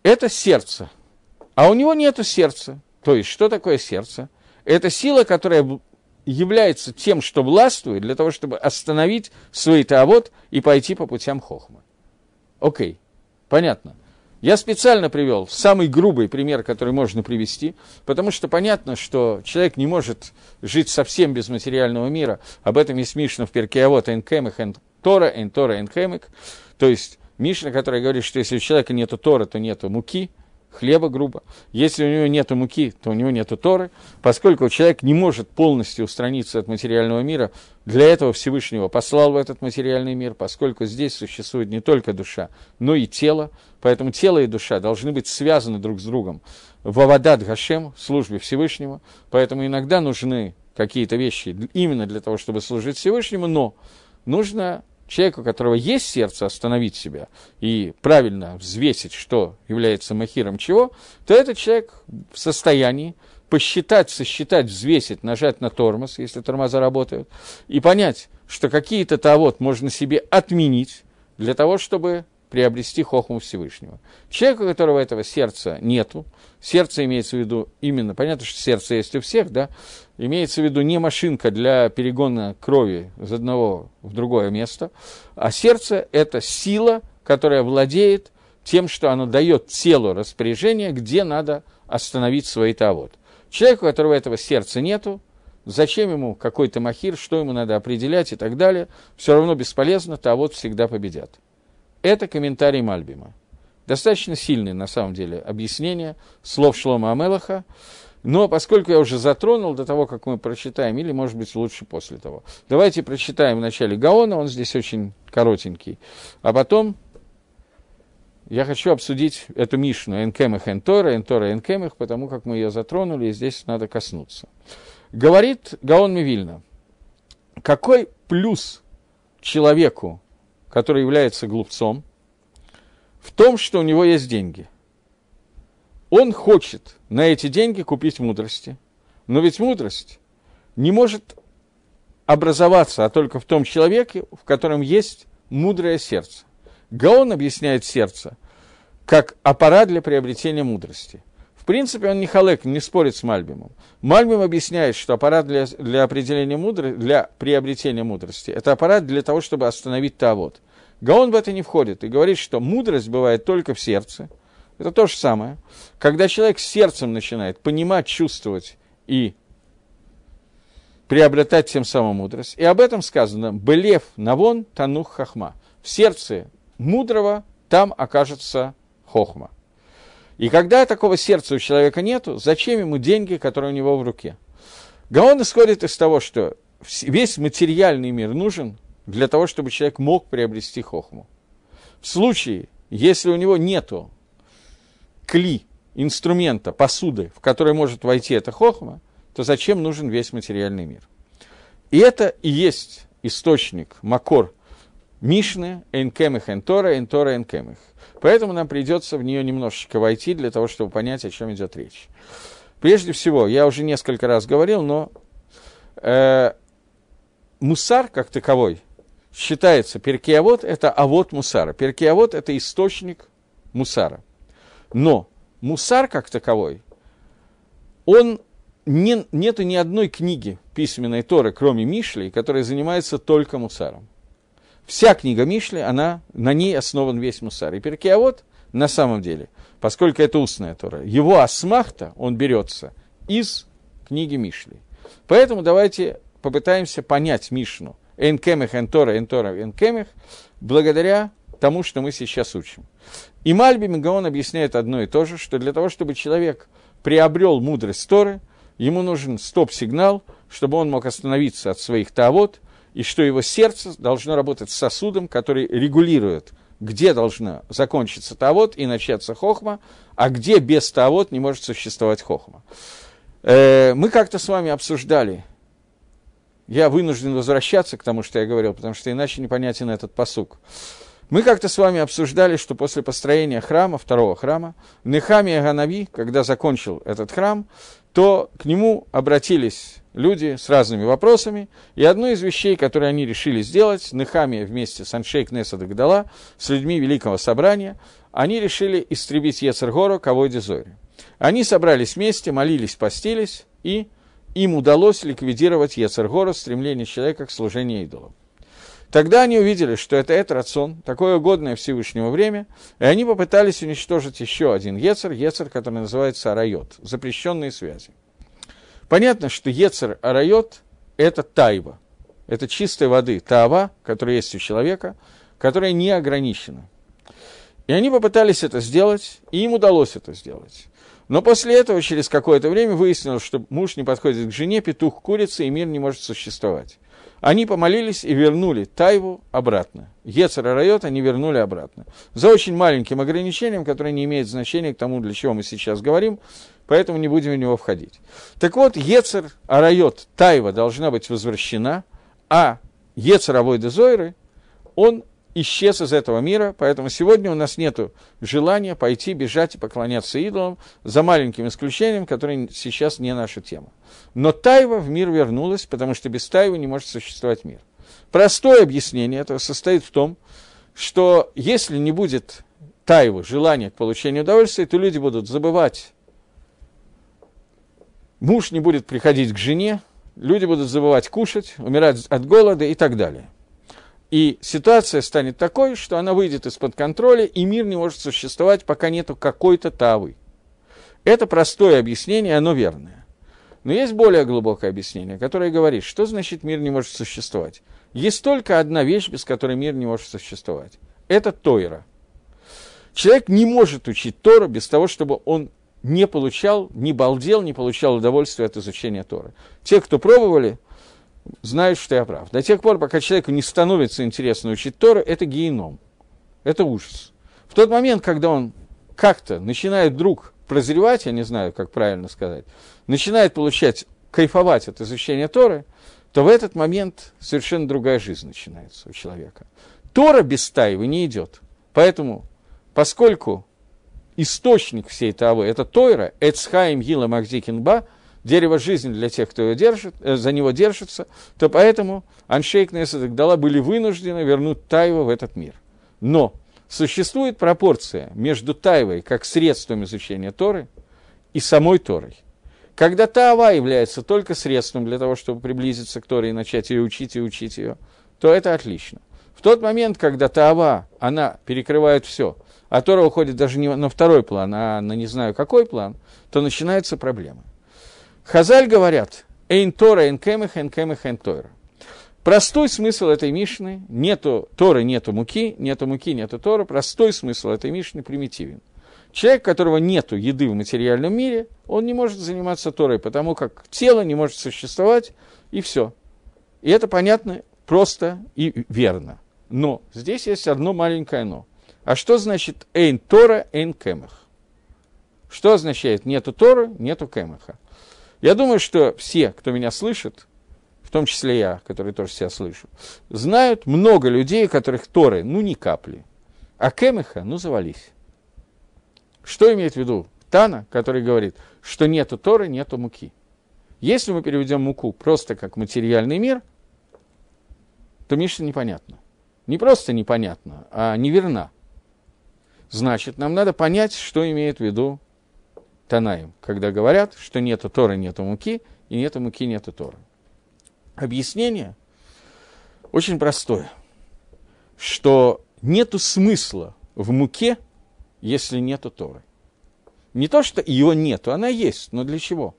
Это сердце. А у него нет сердца. То есть, что такое сердце? Это сила, которая является тем, что властвует для того, чтобы остановить свой тавод и пойти по путям хохмы. Окей, понятно. Я специально привел самый грубый пример, который можно привести, потому что понятно, что человек не может жить совсем без материального мира. Об этом есть Мишна в Перкеавод, Энкемах, Тора, эн Тора, эн Хемик. То есть Мишна, которая говорит, что если у человека нет Тора, то нет муки, хлеба грубо. Если у него нет муки, то у него нет Торы. Поскольку человек не может полностью устраниться от материального мира, для этого Всевышнего послал в этот материальный мир, поскольку здесь существует не только душа, но и тело. Поэтому тело и душа должны быть связаны друг с другом в Авадат Гашем, в службе Всевышнего. Поэтому иногда нужны какие-то вещи именно для того, чтобы служить Всевышнему, но нужно человеку, у которого есть сердце, остановить себя и правильно взвесить, что является махиром чего, то этот человек в состоянии посчитать, сосчитать, взвесить, нажать на тормоз, если тормоза работают, и понять, что какие-то того можно себе отменить для того, чтобы приобрести хохму Всевышнего. Человек, у которого этого сердца нету, сердце имеется в виду именно, понятно, что сердце есть у всех, да, имеется в виду не машинка для перегона крови из одного в другое место, а сердце – это сила, которая владеет тем, что оно дает телу распоряжение, где надо остановить свой тавод. Человеку, у которого этого сердца нету, зачем ему какой-то махир, что ему надо определять и так далее, все равно бесполезно, тавод всегда победят. Это комментарий Мальбима. Достаточно сильное, на самом деле, объяснение слов Шлома Амелаха, но поскольку я уже затронул до того, как мы прочитаем, или, может быть, лучше после того. Давайте прочитаем в начале Гаона, он здесь очень коротенький, а потом я хочу обсудить эту Мишну Энкемах Энтора, Энтора Энкемах, потому как мы ее затронули, и здесь надо коснуться. Говорит Гаон Мивильна, какой плюс человеку который является глупцом, в том, что у него есть деньги. Он хочет на эти деньги купить мудрости. Но ведь мудрость не может образоваться, а только в том человеке, в котором есть мудрое сердце. Гаон объясняет сердце как аппарат для приобретения мудрости. В принципе, он не халек, не спорит с Мальбимом. Мальбим объясняет, что аппарат для, для, определения мудрости, для приобретения мудрости – это аппарат для того, чтобы остановить тавод. Гаон в это не входит и говорит, что мудрость бывает только в сердце. Это то же самое. Когда человек сердцем начинает понимать, чувствовать и приобретать тем самым мудрость. И об этом сказано «Белев навон танух хахма». В сердце мудрого там окажется хохма. И когда такого сердца у человека нету, зачем ему деньги, которые у него в руке? Гаон исходит из того, что весь материальный мир нужен для того, чтобы человек мог приобрести хохму. В случае, если у него нету кли, инструмента, посуды, в которой может войти эта хохма, то зачем нужен весь материальный мир? И это и есть источник, макор Мишны, Энкемих Энтора, Энтора Энкемих. Поэтому нам придется в нее немножечко войти для того, чтобы понять, о чем идет речь. Прежде всего, я уже несколько раз говорил, но э, мусар как таковой считается, перкиавод – это авод мусара. Перкиавод – это источник мусара. Но мусар как таковой, он не, нету ни одной книги письменной Торы, кроме Мишли, которая занимается только мусаром. Вся книга Мишли, она, на ней основан весь мусар. И Перкиавод, на самом деле, поскольку это устная Тора, его асмахта, он берется из книги Мишли. Поэтому давайте попытаемся понять Мишну. Энкемех, Энтора, Энтора, Энкемех, благодаря тому, что мы сейчас учим. И Мальби Мегаон объясняет одно и то же, что для того, чтобы человек приобрел мудрость Торы, ему нужен стоп-сигнал, чтобы он мог остановиться от своих тавод, и что его сердце должно работать сосудом, который регулирует, где должна закончиться тавод и начаться хохма, а где без тавод не может существовать хохма. Э, мы как-то с вами обсуждали, я вынужден возвращаться к тому, что я говорил, потому что иначе непонятен этот посук. Мы как-то с вами обсуждали, что после построения храма, второго храма, Нехамия Ганави, когда закончил этот храм, то к нему обратились люди с разными вопросами, и одну из вещей, которые они решили сделать, Нехамия вместе с Аншейк Неса Дагдала, с людьми Великого Собрания, они решили истребить Ецергору Кавойде Зори. Они собрались вместе, молились, постились, и им удалось ликвидировать Ецергору, стремление человека к служению идолам. Тогда они увидели, что это Этрацон, такое угодное Всевышнему время, и они попытались уничтожить еще один Ецер, Ецер, который называется Арайот, запрещенные связи. Понятно, что Ецер Арайот – это тайва, это чистой воды таава, которая есть у человека, которая не ограничена. И они попытались это сделать, и им удалось это сделать. Но после этого, через какое-то время, выяснилось, что муж не подходит к жене, петух курица, и мир не может существовать. Они помолились и вернули Тайву обратно. Ецера Райот они вернули обратно. За очень маленьким ограничением, которое не имеет значения к тому, для чего мы сейчас говорим, поэтому не будем в него входить. Так вот, Ецер Арайот Тайва должна быть возвращена, а Ецер Авойда Зойры, он исчез из этого мира, поэтому сегодня у нас нет желания пойти, бежать и поклоняться идолам, за маленьким исключением, которое сейчас не наша тема. Но Тайва в мир вернулась, потому что без Тайвы не может существовать мир. Простое объяснение этого состоит в том, что если не будет Тайвы, желания к получению удовольствия, то люди будут забывать, муж не будет приходить к жене, люди будут забывать кушать, умирать от голода и так далее. И ситуация станет такой, что она выйдет из-под контроля, и мир не может существовать, пока нету какой-то тавы. Это простое объяснение, оно верное. Но есть более глубокое объяснение, которое говорит, что значит мир не может существовать. Есть только одна вещь, без которой мир не может существовать. Это Тойра. Человек не может учить Тору без того, чтобы он не получал, не балдел, не получал удовольствия от изучения Торы. Те, кто пробовали, знают, что я прав. До тех пор, пока человеку не становится интересно учить Тору, это геном. Это ужас. В тот момент, когда он как-то начинает вдруг прозревать, я не знаю, как правильно сказать, начинает получать, кайфовать от изучения Торы, то в этот момент совершенно другая жизнь начинается у человека. Тора без тайвы не идет. Поэтому поскольку источник всей Тавы – это Тойра, Эцхаим Гила Магдикинба, дерево жизни для тех, кто держит, э, за него держится, то поэтому Аншейк Несадагдала были вынуждены вернуть Тайву в этот мир. Но существует пропорция между Тайвой как средством изучения Торы и самой Торой. Когда Тава является только средством для того, чтобы приблизиться к Торе и начать ее учить и учить ее, то это отлично. В тот момент, когда Таава, она перекрывает все, а Тора уходит даже не на второй план, а на не знаю какой план, то начинаются проблемы. Хазаль говорят, «Эйн Тора, эйн кемех, эйн кемех, эйн Тора». Простой смысл этой Мишны, нету Торы, нету муки, нету муки, нету Тора, простой смысл этой Мишны примитивен. Человек, которого нет еды в материальном мире, он не может заниматься Торой, потому как тело не может существовать, и все. И это понятно просто и верно. Но здесь есть одно маленькое «но». А что значит «эйн Тора, эйн кемах»? Что означает «нету Торы, нету кемаха»? Я думаю, что все, кто меня слышит, в том числе я, который тоже себя слышу, знают много людей, которых Торы, ну, ни капли, а кемаха, ну, завались. Что имеет в виду Тана, который говорит, что нету Торы, нету муки? Если мы переведем муку просто как материальный мир, то Миша непонятно. Не просто непонятно, а неверна. Значит, нам надо понять, что имеет в виду Танаем, когда говорят, что нету Торы, нету муки, и нету муки, нету Торы. Объяснение очень простое, что нету смысла в муке, если нету Торы. Не то, что ее нету, она есть, но для чего?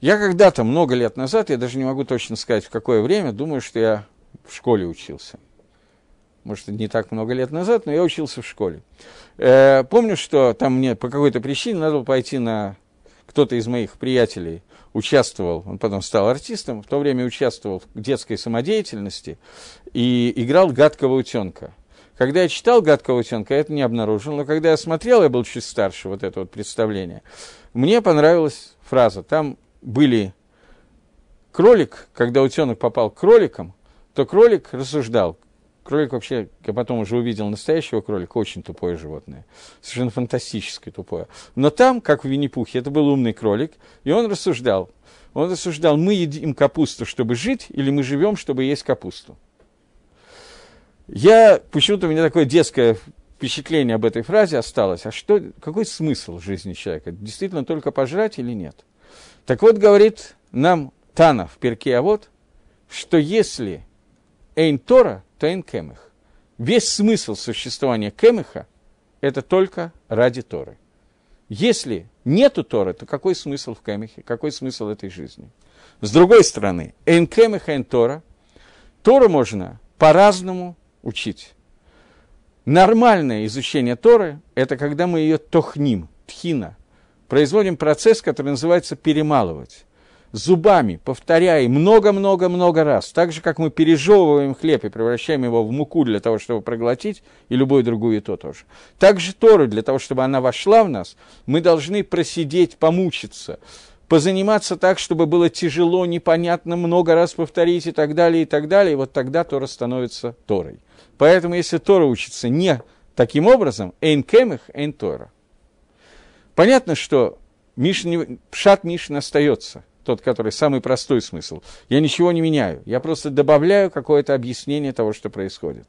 Я когда-то, много лет назад, я даже не могу точно сказать, в какое время, думаю, что я в школе учился. Может, не так много лет назад, но я учился в школе. Э, помню, что там мне по какой-то причине надо было пойти на... Кто-то из моих приятелей участвовал, он потом стал артистом, в то время участвовал в детской самодеятельности и играл гадкого утенка. Когда я читал «Гадкого утенка», я это не обнаружил, но когда я смотрел, я был чуть старше, вот это вот представление, мне понравилась фраза. Там были кролик, когда утенок попал к кроликам, то кролик рассуждал. Кролик вообще, я потом уже увидел настоящего кролика, очень тупое животное, совершенно фантастически тупое. Но там, как в Винни-Пухе, это был умный кролик, и он рассуждал. Он рассуждал, мы едим капусту, чтобы жить, или мы живем, чтобы есть капусту. Я, почему-то у меня такое детское впечатление об этой фразе осталось. А что, какой смысл жизни человека? Действительно только пожрать или нет? Так вот, говорит нам Тана в перке, а вот, что если эйн Тора, то эйн кемех. Весь смысл существования кемеха – это только ради Торы. Если нету Торы, то какой смысл в кемехе, какой смысл этой жизни? С другой стороны, эйн кемеха, эйн Тора, Тору можно по-разному учить. Нормальное изучение Торы – это когда мы ее тохним, тхина, производим процесс, который называется перемалывать. Зубами, повторяя много-много-много раз, так же, как мы пережевываем хлеб и превращаем его в муку для того, чтобы проглотить, и любую другую то тоже. Так же Тору, для того, чтобы она вошла в нас, мы должны просидеть, помучиться, позаниматься так, чтобы было тяжело, непонятно, много раз повторить и так далее, и так далее, и вот тогда Тора становится Торой. Поэтому, если Тора учится не таким образом, эйн кемех, эйн Тора. Понятно, что Мишни, пшат Мишин остается, тот, который самый простой смысл. Я ничего не меняю, я просто добавляю какое-то объяснение того, что происходит.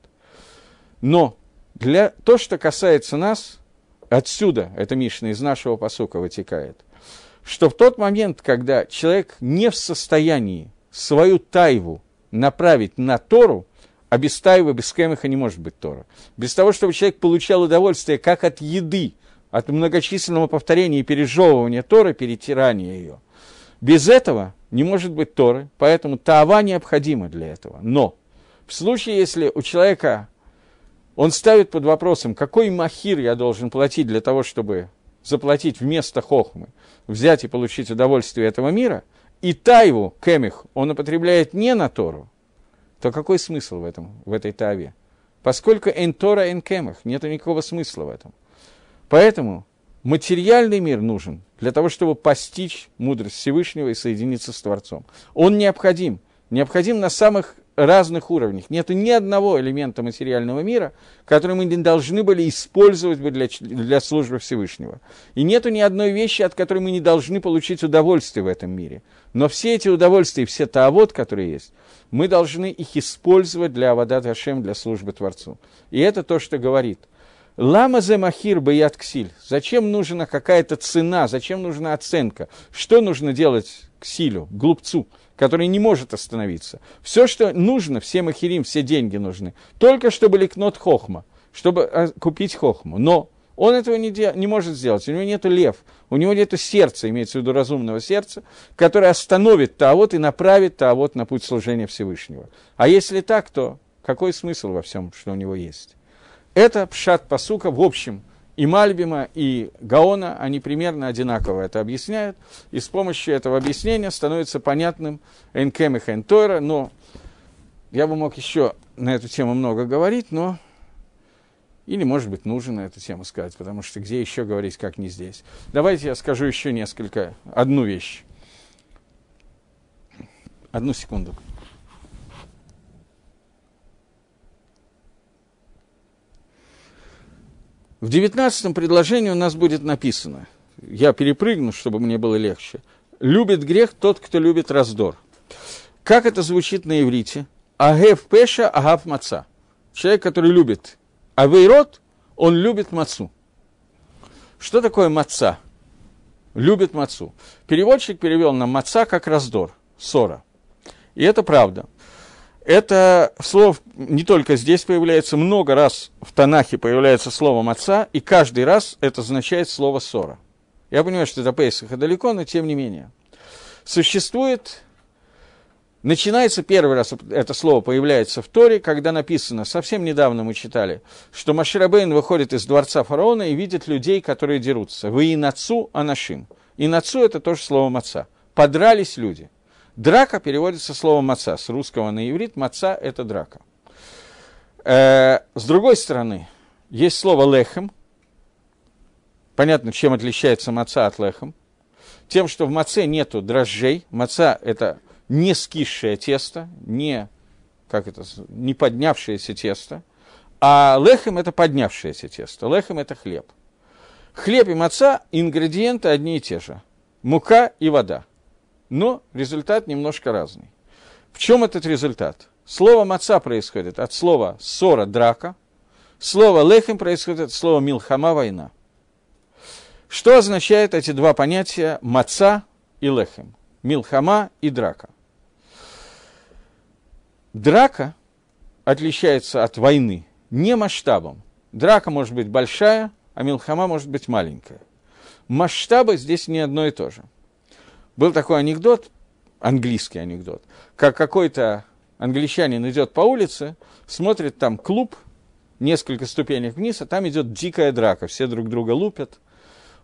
Но для то, что касается нас, отсюда, это Мишна из нашего посука вытекает, что в тот момент, когда человек не в состоянии свою тайву направить на Тору, а без Таева, без Кемеха не может быть Тора. Без того, чтобы человек получал удовольствие как от еды, от многочисленного повторения и пережевывания Торы, перетирания ее. Без этого не может быть Торы, поэтому Таава необходима для этого. Но в случае, если у человека он ставит под вопросом, какой махир я должен платить для того, чтобы заплатить вместо хохмы, взять и получить удовольствие этого мира, и тайву, кемих, он употребляет не на Тору, то какой смысл в, этом, в этой таве? Поскольку энтора энкемах, нет никакого смысла в этом. Поэтому материальный мир нужен для того, чтобы постичь мудрость Всевышнего и соединиться с Творцом. Он необходим. Необходим на самых разных уровнях. Нет ни одного элемента материального мира, который мы не должны были использовать для, для службы Всевышнего. И нету ни одной вещи, от которой мы не должны получить удовольствие в этом мире. Но все эти удовольствия, все таавод, которые есть, мы должны их использовать для Авадат Хашем, для службы Творцу. И это то, что говорит – Лама зе махир баят ксиль. Зачем нужна какая-то цена, зачем нужна оценка? Что нужно делать к силю, глупцу, который не может остановиться? Все, что нужно, все махирим, все деньги нужны, только чтобы ликнот хохма, чтобы а, купить хохму. Но он этого не, де- не может сделать, у него нет лев, у него нет сердца, имеется в виду разумного сердца, которое остановит Таавот и направит Таавот на путь служения Всевышнего. А если так, то какой смысл во всем, что у него есть? Это пшат посука в общем. И Мальбима, и Гаона, они примерно одинаково это объясняют. И с помощью этого объяснения становится понятным Энкем и Хентойра. Но я бы мог еще на эту тему много говорить, но или, может быть, нужно эту тему сказать, потому что где еще говорить, как не здесь. Давайте я скажу еще несколько, одну вещь. Одну секунду. В девятнадцатом предложении у нас будет написано, я перепрыгну, чтобы мне было легче, «Любит грех тот, кто любит раздор». Как это звучит на иврите? Агев пеша, агав маца. Человек, который любит авейрот, он любит мацу. Что такое маца? Любит мацу. Переводчик перевел нам маца как раздор, ссора. И это правда. Это слово не только здесь появляется, много раз в Танахе появляется слово «маца», и каждый раз это означает слово «ссора». Я понимаю, что это Пейсаха далеко, но тем не менее. Существует, начинается первый раз, это слово появляется в Торе, когда написано, совсем недавно мы читали, что Маширабейн выходит из дворца фараона и видит людей, которые дерутся. Вы и нацу анашим. И нацу это тоже слово «маца». Подрались люди – Драка переводится словом маца. С русского на иврит маца – это драка. Э, с другой стороны, есть слово лехем. Понятно, чем отличается маца от лехем. Тем, что в маце нету дрожжей. Маца – это не скисшее тесто, не, как это, не поднявшееся тесто. А лехем – это поднявшееся тесто. Лехем – это хлеб. Хлеб и маца – ингредиенты одни и те же. Мука и вода но результат немножко разный. В чем этот результат? Слово маца происходит от слова ссора, драка. Слово лехем происходит от слова милхама, война. Что означают эти два понятия маца и лехем? Милхама и драка. Драка отличается от войны не масштабом. Драка может быть большая, а милхама может быть маленькая. Масштабы здесь не одно и то же – был такой анекдот, английский анекдот, как какой-то англичанин идет по улице, смотрит там клуб, несколько ступенек вниз, а там идет дикая драка, все друг друга лупят.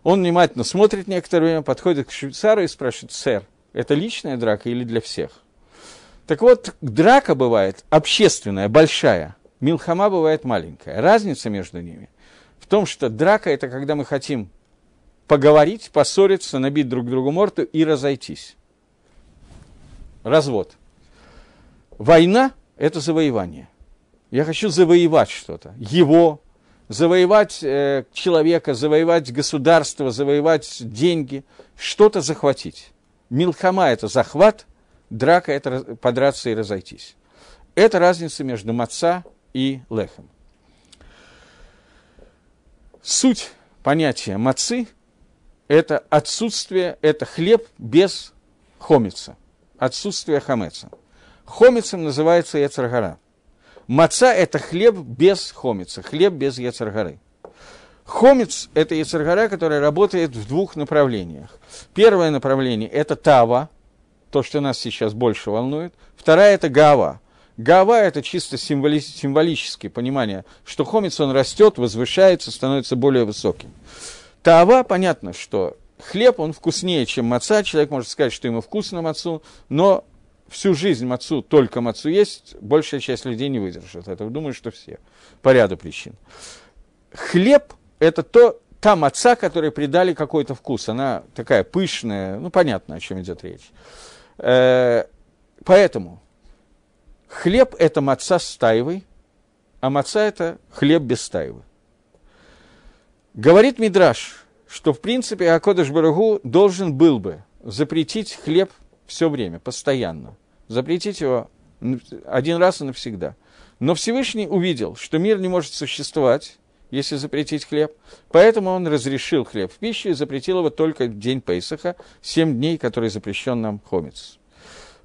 Он внимательно смотрит некоторое время, подходит к швейцару и спрашивает, сэр, это личная драка или для всех? Так вот, драка бывает общественная, большая, милхама бывает маленькая. Разница между ними в том, что драка – это когда мы хотим поговорить, поссориться, набить друг другу морду и разойтись. Развод. Война – это завоевание. Я хочу завоевать что-то. Его, завоевать э, человека, завоевать государство, завоевать деньги, что-то захватить. Милхама – это захват, драка – это подраться и разойтись. Это разница между маца и лехом. Суть понятия мацы – это отсутствие, это хлеб без хомица, отсутствие хамеца. Хомицем называется яцергара. Маца – это хлеб без хомица, хлеб без яцергары. Хомец – это яцергара, которая работает в двух направлениях. Первое направление – это тава, то, что нас сейчас больше волнует. Вторая – это гава. Гава – это чисто символи- символическое понимание, что хомец, он растет, возвышается, становится более высоким. Тава, понятно, что хлеб, он вкуснее, чем маца. Человек может сказать, что ему вкусно мацу, но всю жизнь мацу только мацу есть, большая часть людей не выдержит этого. Думаю, что все. По ряду причин. Хлеб – это то, та маца, которой придали какой-то вкус. Она такая пышная, ну, понятно, о чем идет речь. Э, поэтому Хлеб – это маца с тайвой, а маца – это хлеб без тайвы. Говорит Мидраш, что, в принципе, Акодыш Барагу должен был бы запретить хлеб все время, постоянно. Запретить его один раз и навсегда. Но Всевышний увидел, что мир не может существовать, если запретить хлеб. Поэтому он разрешил хлеб в пищу и запретил его только в день Пейсаха, семь дней, который запрещен нам хомец.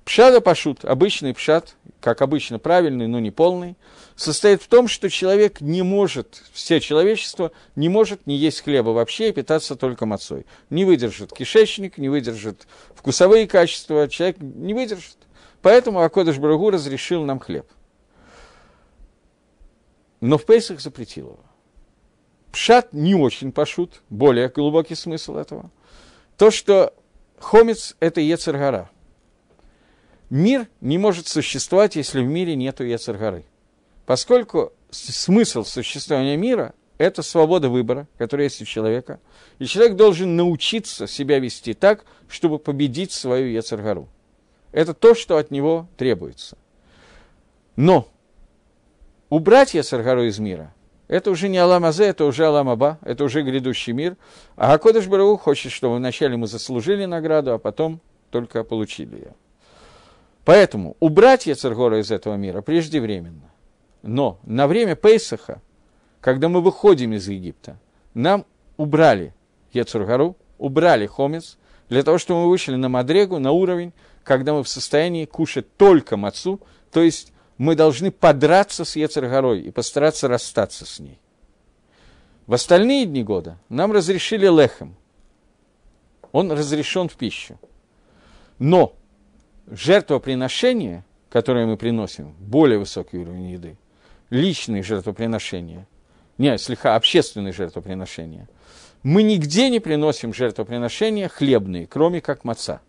Пшада пашут, обычный пшат, как обычно правильный, но не полный, состоит в том, что человек не может, все человечество не может не есть хлеба вообще и питаться только мацой. Не выдержит кишечник, не выдержит вкусовые качества, человек не выдержит. Поэтому Акодыш Барагу разрешил нам хлеб. Но в Пейсах запретил его. Пшат не очень пашут, более глубокий смысл этого. То, что хомец – это Ецергара. Мир не может существовать, если в мире нет Ецергары. Поскольку смысл существования мира – это свобода выбора, которая есть у человека, и человек должен научиться себя вести так, чтобы победить свою Ецергару. Это то, что от него требуется. Но убрать Ецергару из мира – это уже не Алам Азе, это уже Алам Аба, это уже грядущий мир. А Акодыш Барау хочет, чтобы вначале мы заслужили награду, а потом только получили ее. Поэтому убрать Яцергора из этого мира преждевременно. Но на время Пейсаха, когда мы выходим из Египта, нам убрали Яцергору, убрали Хомец, для того, чтобы мы вышли на Мадрегу, на уровень, когда мы в состоянии кушать только мацу, то есть мы должны подраться с Ецергорой и постараться расстаться с ней. В остальные дни года нам разрешили лехем. Он разрешен в пищу. Но жертвоприношение, которое мы приносим, более высокий уровень еды, личные жертвоприношения, не, слегка общественные жертвоприношения, мы нигде не приносим жертвоприношения хлебные, кроме как маца.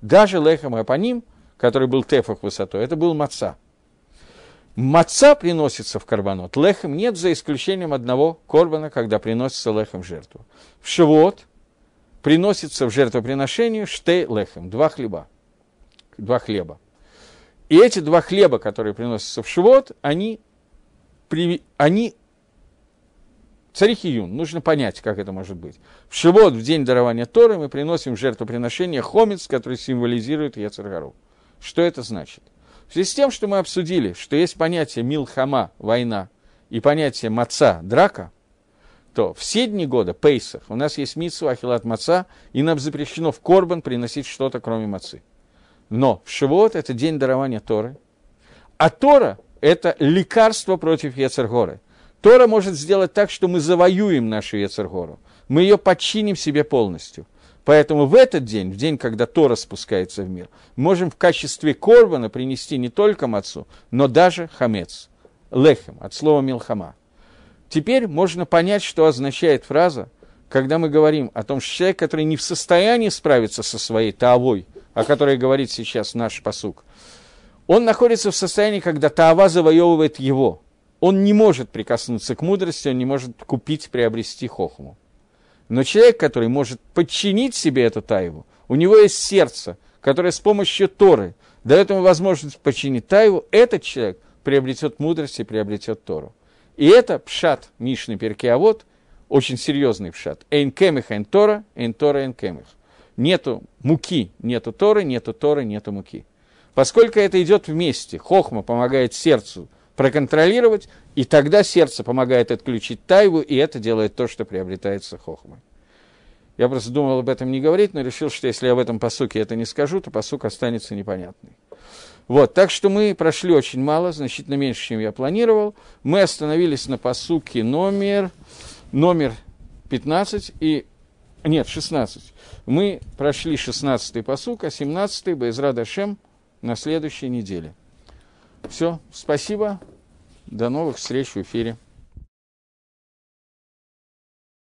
Даже лехом апаним, который был тефах высотой, это был маца – Маца приносится в карбонот, лехем нет, за исключением одного корбана, когда приносится лехем в жертву. В шивот приносится в жертвоприношение штей лехем, два хлеба. Два хлеба. И эти два хлеба, которые приносятся в шивот, они, они Царихиюн, нужно понять, как это может быть. В Шивот, в день дарования Торы, мы приносим в жертвоприношение хомец, который символизирует Яцергару. Что это значит? В связи с тем, что мы обсудили, что есть понятие милхама, война, и понятие маца, драка, то все дни года, пейсах, у нас есть митсу, ахилат маца, и нам запрещено в корбан приносить что-то, кроме мацы. Но в Шивот это день дарования Торы, а Тора – это лекарство против Ецергоры. Тора может сделать так, что мы завоюем нашу Ецергору. Мы ее подчиним себе полностью – Поэтому в этот день, в день, когда Тора спускается в мир, можем в качестве корбана принести не только мацу, но даже хамец, лехем, от слова милхама. Теперь можно понять, что означает фраза, когда мы говорим о том, что человек, который не в состоянии справиться со своей таовой, о которой говорит сейчас наш посук, он находится в состоянии, когда таава завоевывает его. Он не может прикоснуться к мудрости, он не может купить, приобрести хохму. Но человек, который может подчинить себе эту тайву, у него есть сердце, которое с помощью Торы дает ему возможность подчинить тайву, этот человек приобретет мудрость и приобретет Тору. И это пшат Мишны Перкеавод, очень серьезный пшат. Эйн кемих эйн Тора, эйн Тора эйн кемих. Нету муки, нету Торы, нету Торы, нету муки. Поскольку это идет вместе, хохма помогает сердцу проконтролировать, и тогда сердце помогает отключить тайву, и это делает то, что приобретается хохмой. Я просто думал об этом не говорить, но решил, что если я в этом посуке это не скажу, то посук останется непонятный. Вот, так что мы прошли очень мало, значительно меньше, чем я планировал. Мы остановились на посуке номер, номер 15 и... Нет, 16. Мы прошли 16-й посук, а 17-й Байзра Дашем на следующей неделе. Все, спасибо. До новых встреч в эфире.